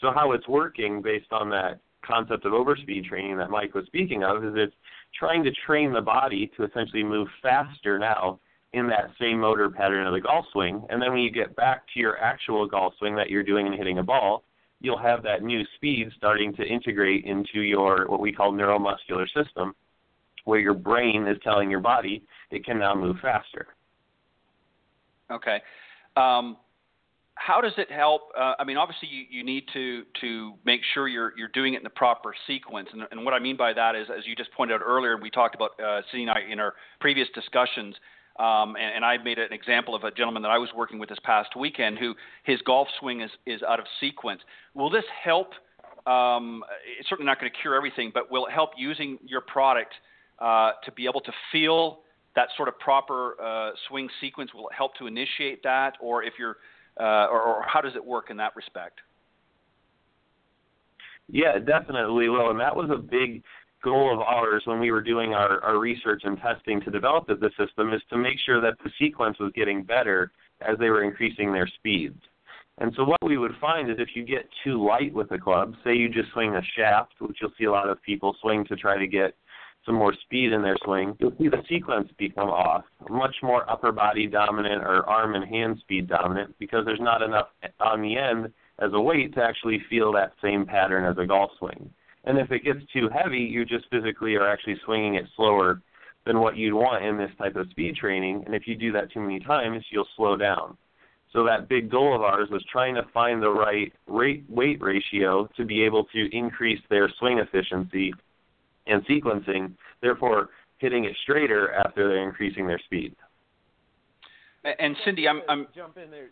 So how it's working based on that concept of overspeed training that Mike was speaking of is it's trying to train the body to essentially move faster now in that same motor pattern of the golf swing. And then when you get back to your actual golf swing that you're doing and hitting a ball, you'll have that new speed starting to integrate into your what we call neuromuscular system, where your brain is telling your body it can now move faster. Okay. Um, how does it help? Uh, I mean, obviously, you, you need to to make sure you're you're doing it in the proper sequence. And, and what I mean by that is, as you just pointed out earlier, and we talked about uh, Cindy and I in our previous discussions. Um, and, and I made an example of a gentleman that I was working with this past weekend who his golf swing is is out of sequence. Will this help? Um, it's certainly not going to cure everything, but will it help using your product uh, to be able to feel that sort of proper uh, swing sequence? Will it help to initiate that, or if you're uh, or, or how does it work in that respect? Yeah, definitely will, and that was a big goal of ours when we were doing our, our research and testing to develop the, system is to make sure that the sequence was getting better as they were increasing their speeds. And so what we would find is if you get too light with a club, say you just swing a shaft, which you'll see a lot of people swing to try to get some more speed in their swing, you'll see the sequence become off, much more upper body dominant or arm and hand speed dominant because there's not enough on the end as a weight to actually feel that same pattern as a golf swing. And if it gets too heavy, you just physically are actually swinging it slower than what you'd want in this type of speed training. And if you do that too many times, you'll slow down. So that big goal of ours was trying to find the right rate weight ratio to be able to increase their swing efficiency and sequencing, therefore hitting it straighter after they're increasing their speed. And Cindy, I'm, I'm jump in there.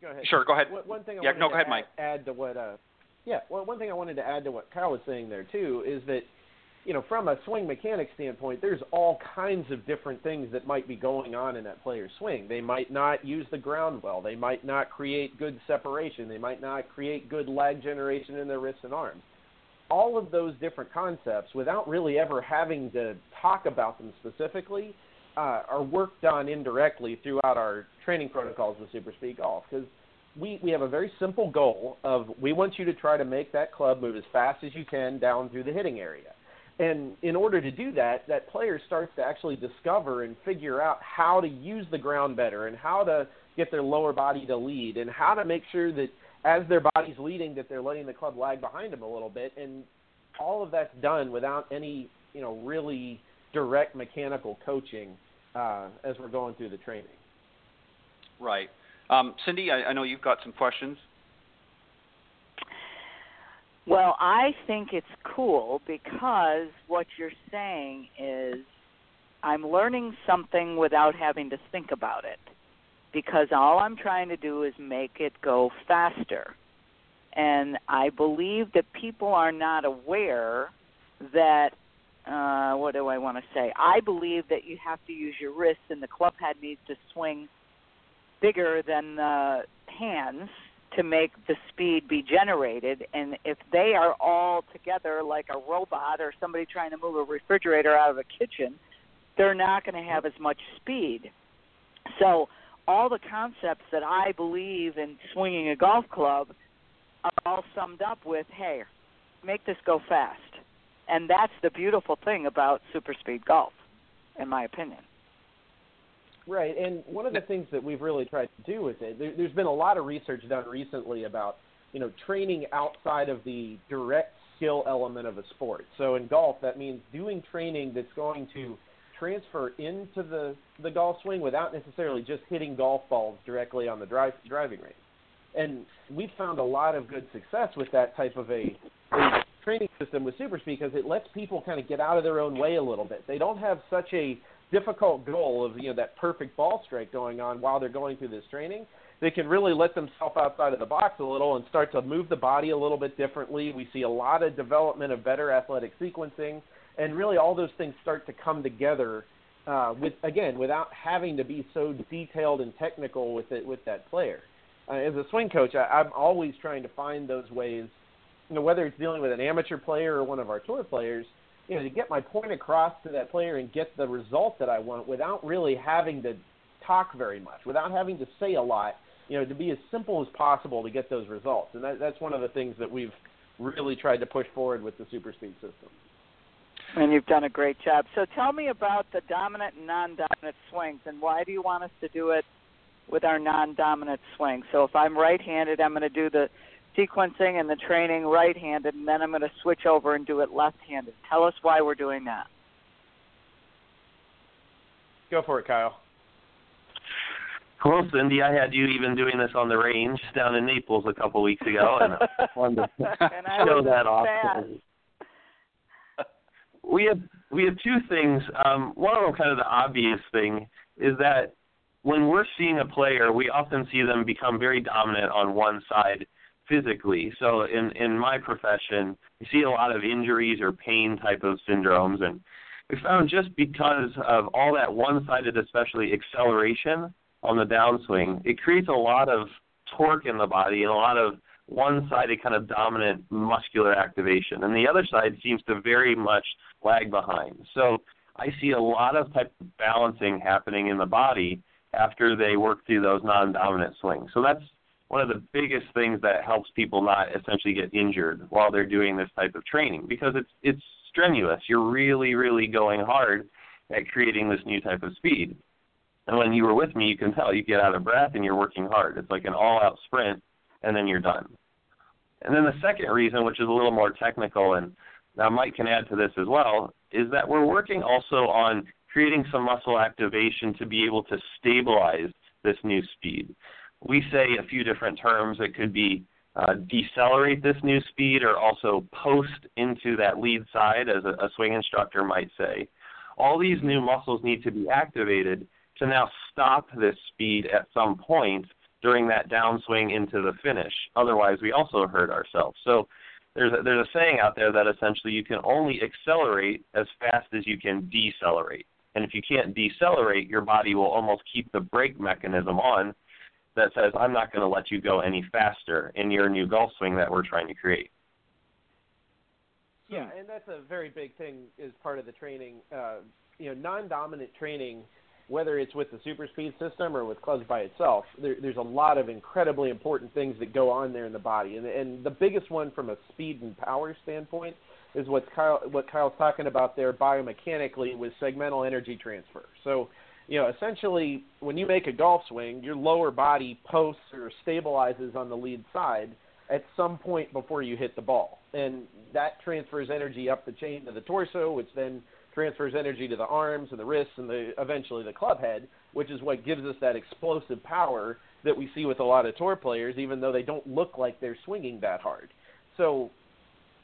Go ahead. Sure, go ahead. One, one thing I yeah, wanted no, to go ahead, add, Mike. add to what uh, yeah, well, one thing I wanted to add to what Kyle was saying there too is that you know, from a swing mechanic standpoint, there's all kinds of different things that might be going on in that player's swing. They might not use the ground well. They might not create good separation. They might not create good lag generation in their wrists and arms. All of those different concepts, without really ever having to talk about them specifically, uh, are worked on indirectly throughout our training protocols with SuperSpeed Golf. Because we, we have a very simple goal of we want you to try to make that club move as fast as you can down through the hitting area. And in order to do that, that player starts to actually discover and figure out how to use the ground better and how to get their lower body to lead and how to make sure that as their body's leading that they're letting the club lag behind them a little bit and all of that's done without any, you know, really direct mechanical coaching uh, as we're going through the training. Right. Um, Cindy, I, I know you've got some questions. Well, I think it's cool because what you're saying is I'm learning something without having to think about it. Because all I'm trying to do is make it go faster. And I believe that people are not aware that uh what do I want to say? I believe that you have to use your wrists and the club head needs to swing bigger than the hands to make the speed be generated and if they are all together like a robot or somebody trying to move a refrigerator out of a kitchen they're not going to have as much speed so all the concepts that i believe in swinging a golf club are all summed up with hey make this go fast. And that's the beautiful thing about super speed golf in my opinion. Right, and one of the things that we've really tried to do with it, there, there's been a lot of research done recently about, you know, training outside of the direct skill element of a sport. So in golf, that means doing training that's going to transfer into the the golf swing without necessarily just hitting golf balls directly on the drive, driving range. And we've found a lot of good success with that type of a, a training system with super speed because it lets people kind of get out of their own way a little bit. They don't have such a difficult goal of you know that perfect ball strike going on while they're going through this training, they can really let themselves outside of the box a little and start to move the body a little bit differently. We see a lot of development of better athletic sequencing, and really all those things start to come together uh, with again without having to be so detailed and technical with it with that player. Uh, as a swing coach, I, I'm always trying to find those ways. You know, whether it's dealing with an amateur player or one of our tour players, you know, to get my point across to that player and get the result that I want without really having to talk very much, without having to say a lot, you know, to be as simple as possible to get those results. And that, that's one of the things that we've really tried to push forward with the super speed system. And you've done a great job. So tell me about the dominant and non-dominant swings, and why do you want us to do it with our non-dominant swing? So if I'm right-handed, I'm going to do the sequencing and the training right-handed, and then I'm going to switch over and do it left-handed. Tell us why we're doing that. Go for it, Kyle. Well, Cindy, I had you even doing this on the range down in Naples a couple weeks ago, and I wanted to and I show was that off. We have we have two things. Um, one of them, kind of the obvious thing, is that when we're seeing a player, we often see them become very dominant on one side physically. So in in my profession, you see a lot of injuries or pain type of syndromes, and we found just because of all that one-sided, especially acceleration on the downswing, it creates a lot of torque in the body and a lot of one-sided kind of dominant muscular activation, and the other side seems to very much lag behind. So I see a lot of type of balancing happening in the body after they work through those non-dominant swings. So that's one of the biggest things that helps people not essentially get injured while they're doing this type of training because it's it's strenuous. You're really really going hard at creating this new type of speed. And when you were with me, you can tell you get out of breath and you're working hard. It's like an all-out sprint, and then you're done. And then the second reason, which is a little more technical, and now Mike can add to this as well, is that we're working also on creating some muscle activation to be able to stabilize this new speed we say a few different terms. It could be uh, decelerate this new speed or also post into that lead side, as a, a swing instructor might say. All these new muscles need to be activated to now stop this speed at some point during that downswing into the finish. Otherwise, we also hurt ourselves. So there's a, there's a saying out there that essentially you can only accelerate as fast as you can decelerate. And if you can't decelerate, your body will almost keep the brake mechanism on that says, I'm not going to let you go any faster in your new golf swing that we're trying to create. Yeah, and that's a very big thing as part of the training. Uh, you know, non-dominant training, whether it's with the super speed system or with clubs by itself, there, there's a lot of incredibly important things that go on there in the body. And, and the biggest one from a speed and power standpoint is what Kyle what Kyle's talking about there biomechanically with segmental energy transfer. So, you know, essentially when you make a golf swing, your lower body posts or stabilizes on the lead side at some point before you hit the ball. And that transfers energy up the chain to the torso, which then transfers energy to the arms and the wrists and the eventually the club head, which is what gives us that explosive power that we see with a lot of tour players, even though they don't look like they're swinging that hard. So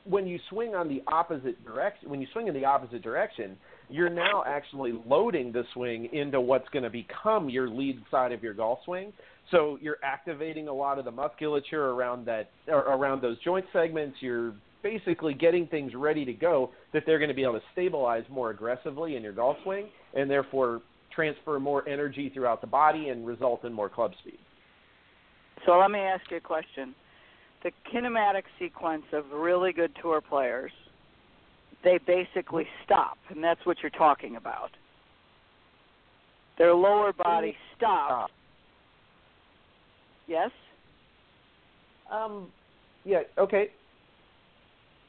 when you swing on the opposite direction, when you swing in the opposite direction, you're now actually loading the swing into what's going to become your lead side of your golf swing. So you're activating a lot of the musculature around that, around those joint segments. You're basically getting things ready to go that they're going to be able to stabilize more aggressively in your golf swing, and therefore transfer more energy throughout the body and result in more club speed. So let me ask you a question. The kinematic sequence of really good tour players, they basically stop, and that's what you're talking about. Their lower body stops. Stop. Yes? Um, yeah, okay.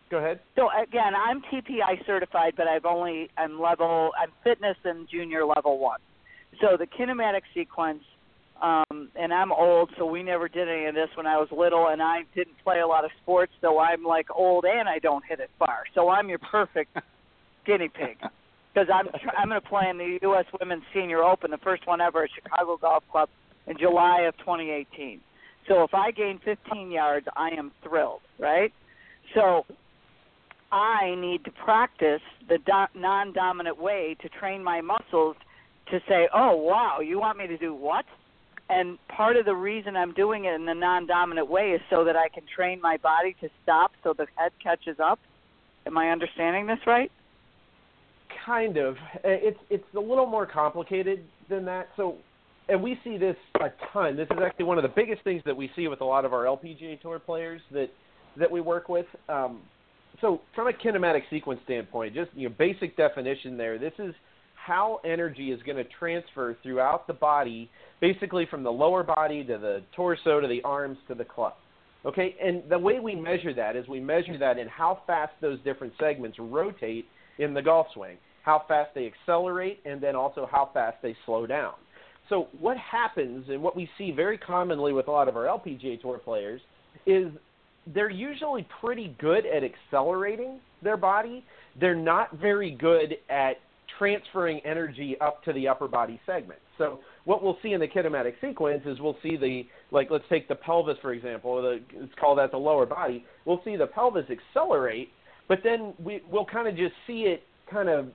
Go ahead. So again, I'm TPI certified, but I've only I'm level I'm fitness and junior level one. So the kinematic sequence, um, and I'm old, so we never did any of this when I was little, and I didn't play a lot of sports, so I'm like old and I don't hit it far. So I'm your perfect guinea pig because I'm tr- I'm going to play in the U.S. Women's Senior Open, the first one ever at Chicago Golf Club in July of 2018. So if I gain 15 yards, I am thrilled, right? So I need to practice the do- non-dominant way to train my muscles to say, "Oh, wow, you want me to do what?" And part of the reason I'm doing it in the non-dominant way is so that I can train my body to stop so the head catches up. Am I understanding this right? Kind of. Uh, It's it's a little more complicated than that. So, and we see this a ton. This is actually one of the biggest things that we see with a lot of our LPGA Tour players that that we work with. Um, so, from a kinematic sequence standpoint, just you know, basic definition there. This is how energy is going to transfer throughout the body, basically from the lower body to the torso to the arms to the club. Okay, and the way we measure that is we measure that in how fast those different segments rotate in the golf swing, how fast they accelerate, and then also how fast they slow down. So what happens, and what we see very commonly with a lot of our LPGA Tour players, is they're usually pretty good at accelerating their body. They're not very good at transferring energy up to the upper body segment. So what we'll see in the kinematic sequence is we'll see the like let's take the pelvis for example. The, let's call that the lower body. We'll see the pelvis accelerate, but then we we'll kind of just see it kind of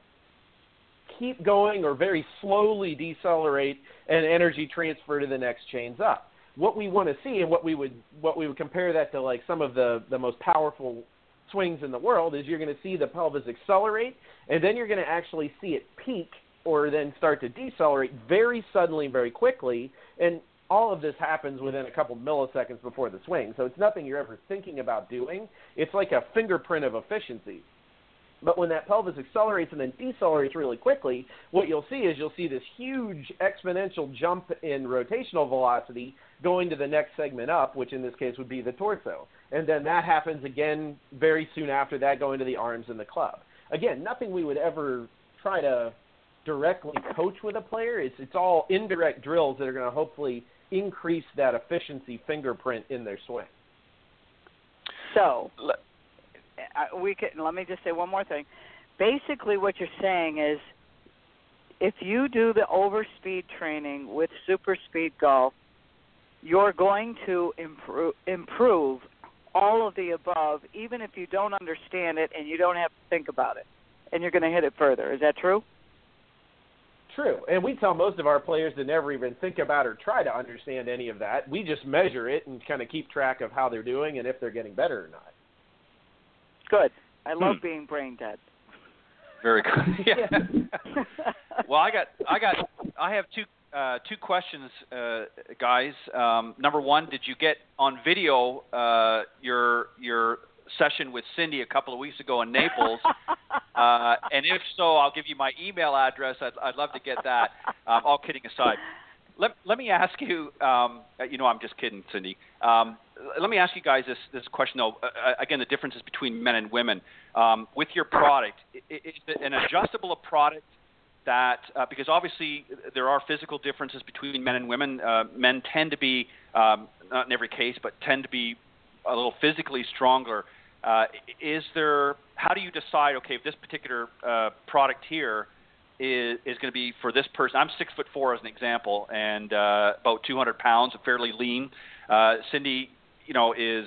keep going or very slowly decelerate and energy transfer to the next chains up. What we want to see and what we would what we would compare that to like some of the the most powerful swings in the world is you're going to see the pelvis accelerate and then you're going to actually see it peak or then start to decelerate very suddenly and very quickly and all of this happens within a couple milliseconds before the swing. So it's nothing you're ever thinking about doing. It's like a fingerprint of efficiency but when that pelvis accelerates and then decelerates really quickly, what you'll see is you'll see this huge exponential jump in rotational velocity going to the next segment up, which in this case would be the torso. And then that happens again very soon after that, going to the arms and the club. Again, nothing we would ever try to directly coach with a player. It's it's all indirect drills that are going to hopefully increase that efficiency fingerprint in their swing. So, I- we can let me just say one more thing. Basically, what you're saying is, if you do the overspeed training with super speed golf, you're going to improve improve all of the above, even if you don't understand it and you don't have to think about it, and you're going to hit it further. Is that true? True. And we tell most of our players to never even think about or try to understand any of that. We just measure it and kind of keep track of how they're doing and if they're getting better or not. Good. I love Hmm. being brain dead. Very good. yeah. well, I got, I got, I have two, uh, two questions, uh, guys. Um, number one, did you get on video uh, your your session with Cindy a couple of weeks ago in Naples? uh, and if so, I'll give you my email address. I'd, I'd love to get that. Um, all kidding aside, let, let me ask you. Um, you know, I'm just kidding, Cindy. Um, let me ask you guys this this question though. Uh, uh again, the differences between men and women um, with your product. Is it an adjustable product that uh, because obviously there are physical differences between men and women. Uh, men tend to be um, not in every case, but tend to be a little physically stronger. Uh, is there? How do you decide? Okay, if this particular uh, product here is is going to be for this person. I'm six foot four as an example, and uh, about 200 pounds, fairly lean. Uh, Cindy, you know, is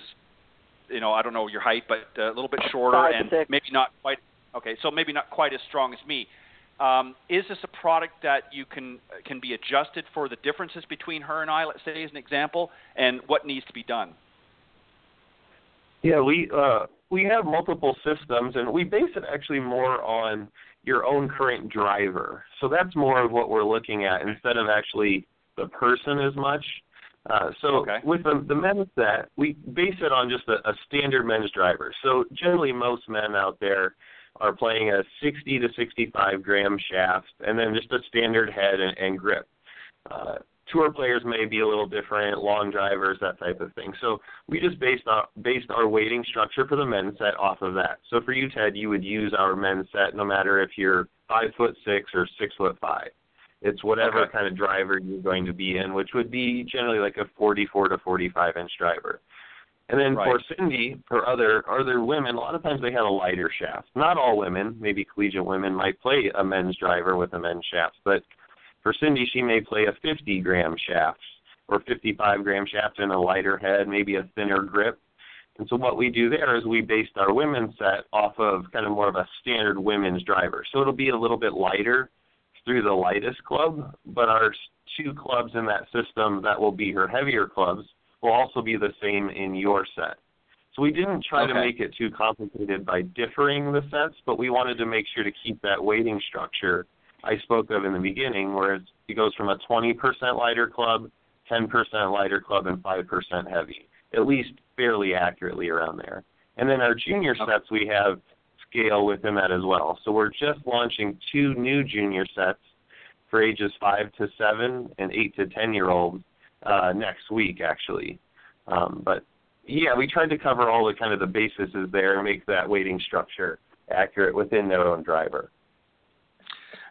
you know I don't know your height, but a little bit shorter Five, and six. maybe not quite. Okay, so maybe not quite as strong as me. Um, is this a product that you can can be adjusted for the differences between her and I? Let's say as an example, and what needs to be done. Yeah, we uh, we have multiple systems, and we base it actually more on your own current driver. So that's more of what we're looking at instead of actually the person as much. Uh, so okay. with the, the men's set, we base it on just a, a standard men's driver. So generally, most men out there are playing a 60 to 65 gram shaft, and then just a standard head and, and grip. Uh, tour players may be a little different, long drivers, that type of thing. So we just based our based our weighting structure for the men's set off of that. So for you, Ted, you would use our men's set no matter if you're five foot six or six foot five. It's whatever okay. kind of driver you're going to be in, which would be generally like a 44 to 45 inch driver. And then right. for Cindy or other other women, a lot of times they have a lighter shaft. Not all women, maybe collegiate women might play a men's driver with a men's shaft, but for Cindy, she may play a 50 gram shaft or 55 gram shaft in a lighter head, maybe a thinner grip. And so what we do there is we based our women's set off of kind of more of a standard women's driver. So it'll be a little bit lighter through the lightest club, but our two clubs in that system that will be her heavier clubs will also be the same in your set. So we didn't try okay. to make it too complicated by differing the sets, but we wanted to make sure to keep that weighting structure I spoke of in the beginning, where it goes from a 20% lighter club, 10% lighter club, and 5% heavy, at least fairly accurately around there. And then our junior sets, we have scale within that as well. So we're just launching two new junior sets for ages 5 to 7 and 8 to 10 year olds uh, next week, actually. Um, but yeah, we tried to cover all the kind of the bases there and make that weighting structure accurate within their own driver.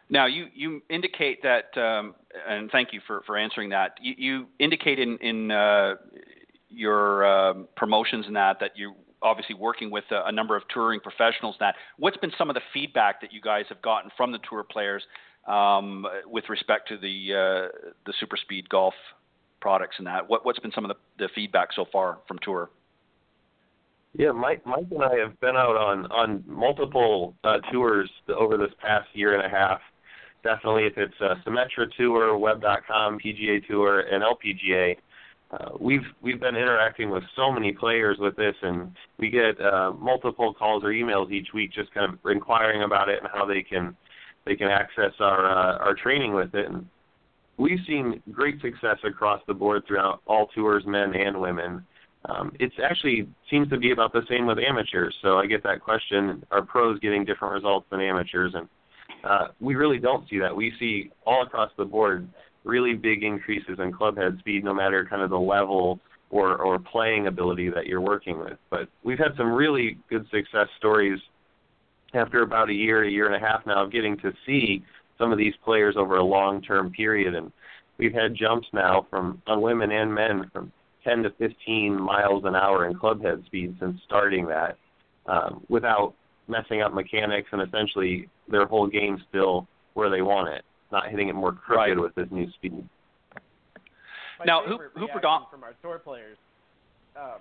Now, you, indicate that, um, and thank you for, answering that. You, indicate in, uh, your um, promotions and that that you obviously working with a, number of touring professionals. That what's been some of the feedback that you guys have gotten from the tour players um, with respect to the uh, the super speed golf products and that? What, what's been some of the, feedback so far from tour? Yeah, Mike, and I have been out on on multiple uh, tours over this past year and a half definitely if it's a Symetra Tour, Web.com, PGA Tour, and LPGA. Uh, we've we've been interacting with so many players with this, and we get uh, multiple calls or emails each week, just kind of inquiring about it and how they can they can access our uh, our training with it. And we've seen great success across the board throughout all tours, men and women. Um, it actually seems to be about the same with amateurs. So I get that question: Are pros getting different results than amateurs? And uh, we really don't see that. We see all across the board really big increases in club head speed, no matter kind of the level or, or playing ability that you're working with. But we've had some really good success stories after about a year, a year and a half now of getting to see some of these players over a long-term period, and we've had jumps now from on women and men from 10 to 15 miles an hour in club head speed since starting that, um, without messing up mechanics and essentially their whole game still where they want it, not hitting it more crooked right. with this new speed. My now, who who predom- from our tour players? Um,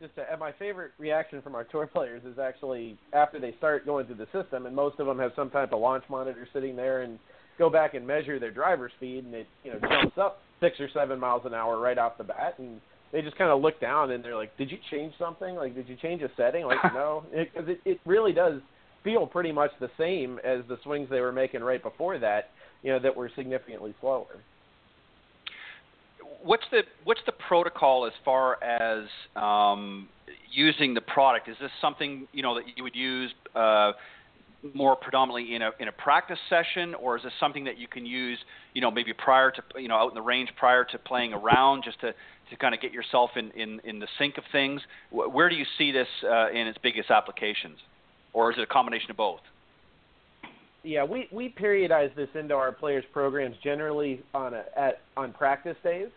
just to, my favorite reaction from our tour players is actually after they start going through the system, and most of them have some type of launch monitor sitting there, and go back and measure their driver speed, and it you know jumps up six or seven miles an hour right off the bat, and they just kind of look down and they're like, "Did you change something? Like, did you change a setting?" Like, no, because it, it it really does feel pretty much the same as the swings they were making right before that. You know, that were significantly slower. What's the what's the protocol as far as um, using the product? Is this something you know that you would use? Uh, more predominantly in a in a practice session, or is this something that you can use, you know, maybe prior to you know out in the range prior to playing around, just to to kind of get yourself in in in the sync of things? Where do you see this uh, in its biggest applications, or is it a combination of both? Yeah, we we periodize this into our players' programs generally on a, at on practice days.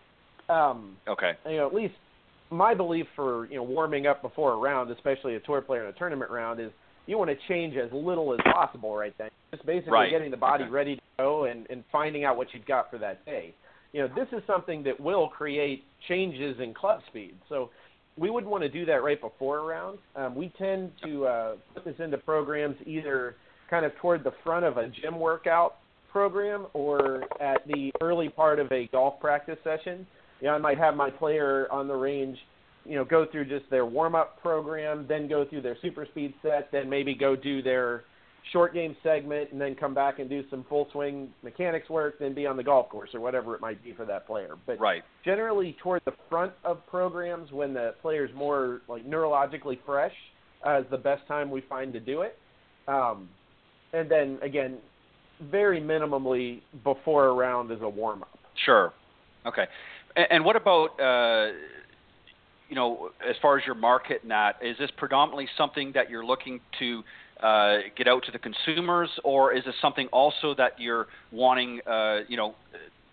Um, okay. You know, at least my belief for you know warming up before a round, especially a tour player in a tournament round, is you want to change as little as possible right then. Just basically right. getting the body okay. ready to go and, and finding out what you've got for that day. You know, this is something that will create changes in club speed. So we wouldn't want to do that right before a round. Um, we tend to uh, put this into programs either kind of toward the front of a gym workout program or at the early part of a golf practice session. You know, I might have my player on the range – you know, go through just their warm up program, then go through their super speed set, then maybe go do their short game segment, and then come back and do some full swing mechanics work, then be on the golf course or whatever it might be for that player. But right. generally, toward the front of programs when the player's more like neurologically fresh uh, is the best time we find to do it. Um, and then again, very minimally before a round is a warm up. Sure. Okay. And, and what about uh, you know, as far as your market and that, is this predominantly something that you're looking to uh, get out to the consumers, or is this something also that you're wanting, uh, you know,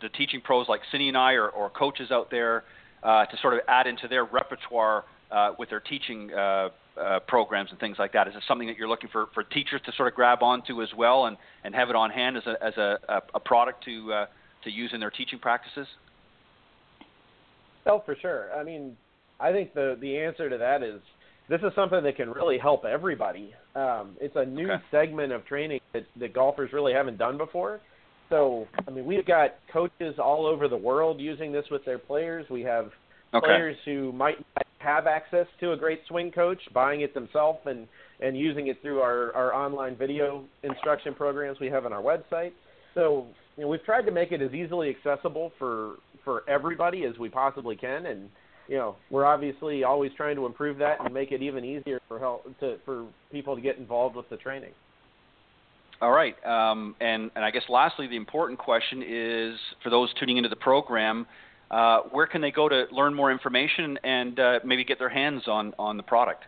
the teaching pros like Cindy and I, or, or coaches out there, uh, to sort of add into their repertoire uh, with their teaching uh, uh, programs and things like that? Is this something that you're looking for, for teachers to sort of grab onto as well and, and have it on hand as a as a, a product to to use in their teaching practices? Oh, for sure. I mean, I think the the answer to that is this is something that can really help everybody. Um, it's a new okay. segment of training that, that golfers really haven't done before. So, I mean, we've got coaches all over the world using this with their players. We have okay. players who might not have access to a great swing coach, buying it themselves and and using it through our our online video instruction programs we have on our website. So, you know, we've tried to make it as easily accessible for for everybody as we possibly can, and you know, we're obviously always trying to improve that and make it even easier for help to for people to get involved with the training. All right, um, and and I guess lastly, the important question is for those tuning into the program, uh, where can they go to learn more information and uh, maybe get their hands on on the product?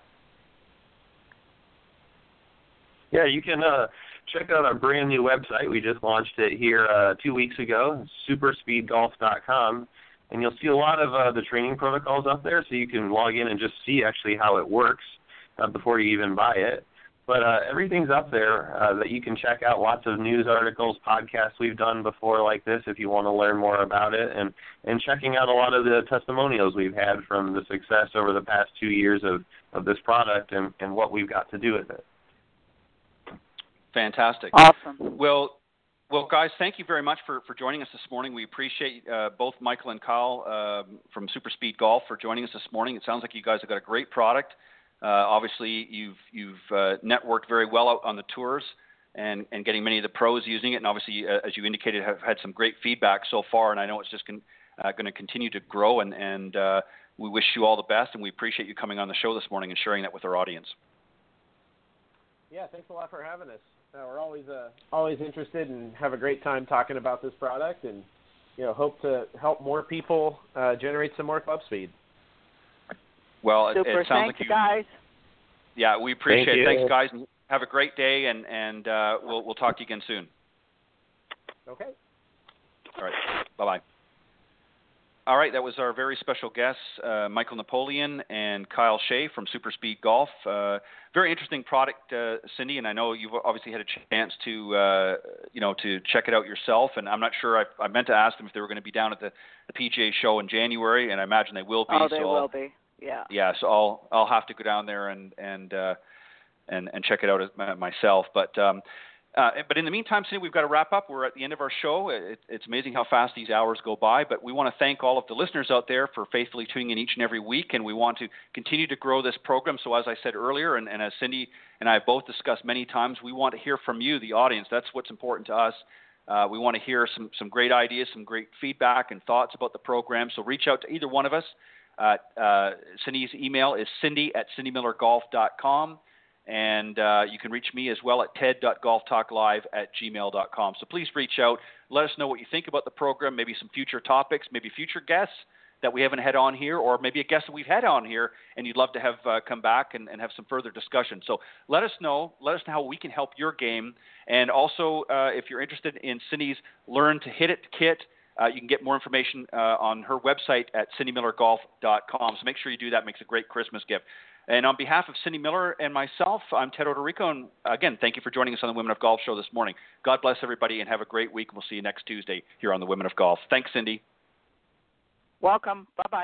Yeah, you can uh, check out our brand new website. We just launched it here uh, two weeks ago, superspeedgolf.com and you'll see a lot of uh, the training protocols up there, so you can log in and just see actually how it works uh, before you even buy it. But uh, everything's up there uh, that you can check out. Lots of news articles, podcasts we've done before like this, if you want to learn more about it, and and checking out a lot of the testimonials we've had from the success over the past two years of of this product and and what we've got to do with it. Fantastic. Awesome. Well, well, guys, thank you very much for, for joining us this morning. We appreciate uh, both Michael and Kyle uh, from SuperSpeed Golf for joining us this morning. It sounds like you guys have got a great product. Uh, obviously, you've you've uh, networked very well out on the tours and, and getting many of the pros using it. And obviously, uh, as you indicated, have had some great feedback so far. And I know it's just con- uh, going to continue to grow. And, and we wish you all the best. And we appreciate you coming on the show this morning and sharing that with our audience. Yeah, thanks a lot for having us. Uh, we're always uh, always interested and have a great time talking about this product, and you know hope to help more people uh, generate some more club speed. Well, Super. it, it sounds Thanks, like you. guys. Yeah, we appreciate Thank it. you. Thanks, guys, have a great day, and and uh, we'll we'll talk to you again soon. Okay. All right. Bye bye. All right, that was our very special guests, uh, Michael Napoleon and Kyle Shay from SuperSpeed Golf. Uh, very interesting product, uh, Cindy, and I know you've obviously had a chance to, uh, you know, to check it out yourself. And I'm not sure. I, I meant to ask them if they were going to be down at the, the PGA show in January, and I imagine they will be. Oh, they so will I'll, be. Yeah. Yeah, so I'll I'll have to go down there and and uh, and and check it out myself. But um, uh, but in the meantime, Cindy, we've got to wrap up. We're at the end of our show. It, it's amazing how fast these hours go by. But we want to thank all of the listeners out there for faithfully tuning in each and every week, and we want to continue to grow this program. So, as I said earlier, and, and as Cindy and I have both discussed many times, we want to hear from you, the audience. That's what's important to us. Uh, we want to hear some some great ideas, some great feedback and thoughts about the program. So, reach out to either one of us. Uh, uh, Cindy's email is cindy at cindymillergolf.com And uh, you can reach me as well at ted.golftalklive at gmail.com. So please reach out. Let us know what you think about the program, maybe some future topics, maybe future guests that we haven't had on here, or maybe a guest that we've had on here and you'd love to have uh, come back and, and, have some further discussion. So let us know. Let us know how we can help your game. And also, uh, if you're interested in Cindy's Learn to Hit It kit, uh, you can get more information uh, on her website at cindymillergolf.com. So make sure you do that. It makes a great Christmas gift. And on behalf of Cindy Miller and myself, I'm Ted Odorico. And again, thank you for joining us on the Women of Golf show this morning. God bless everybody and have a great week. We'll see you next Tuesday here on the Women of Golf. Thanks, Cindy. Welcome. Bye bye.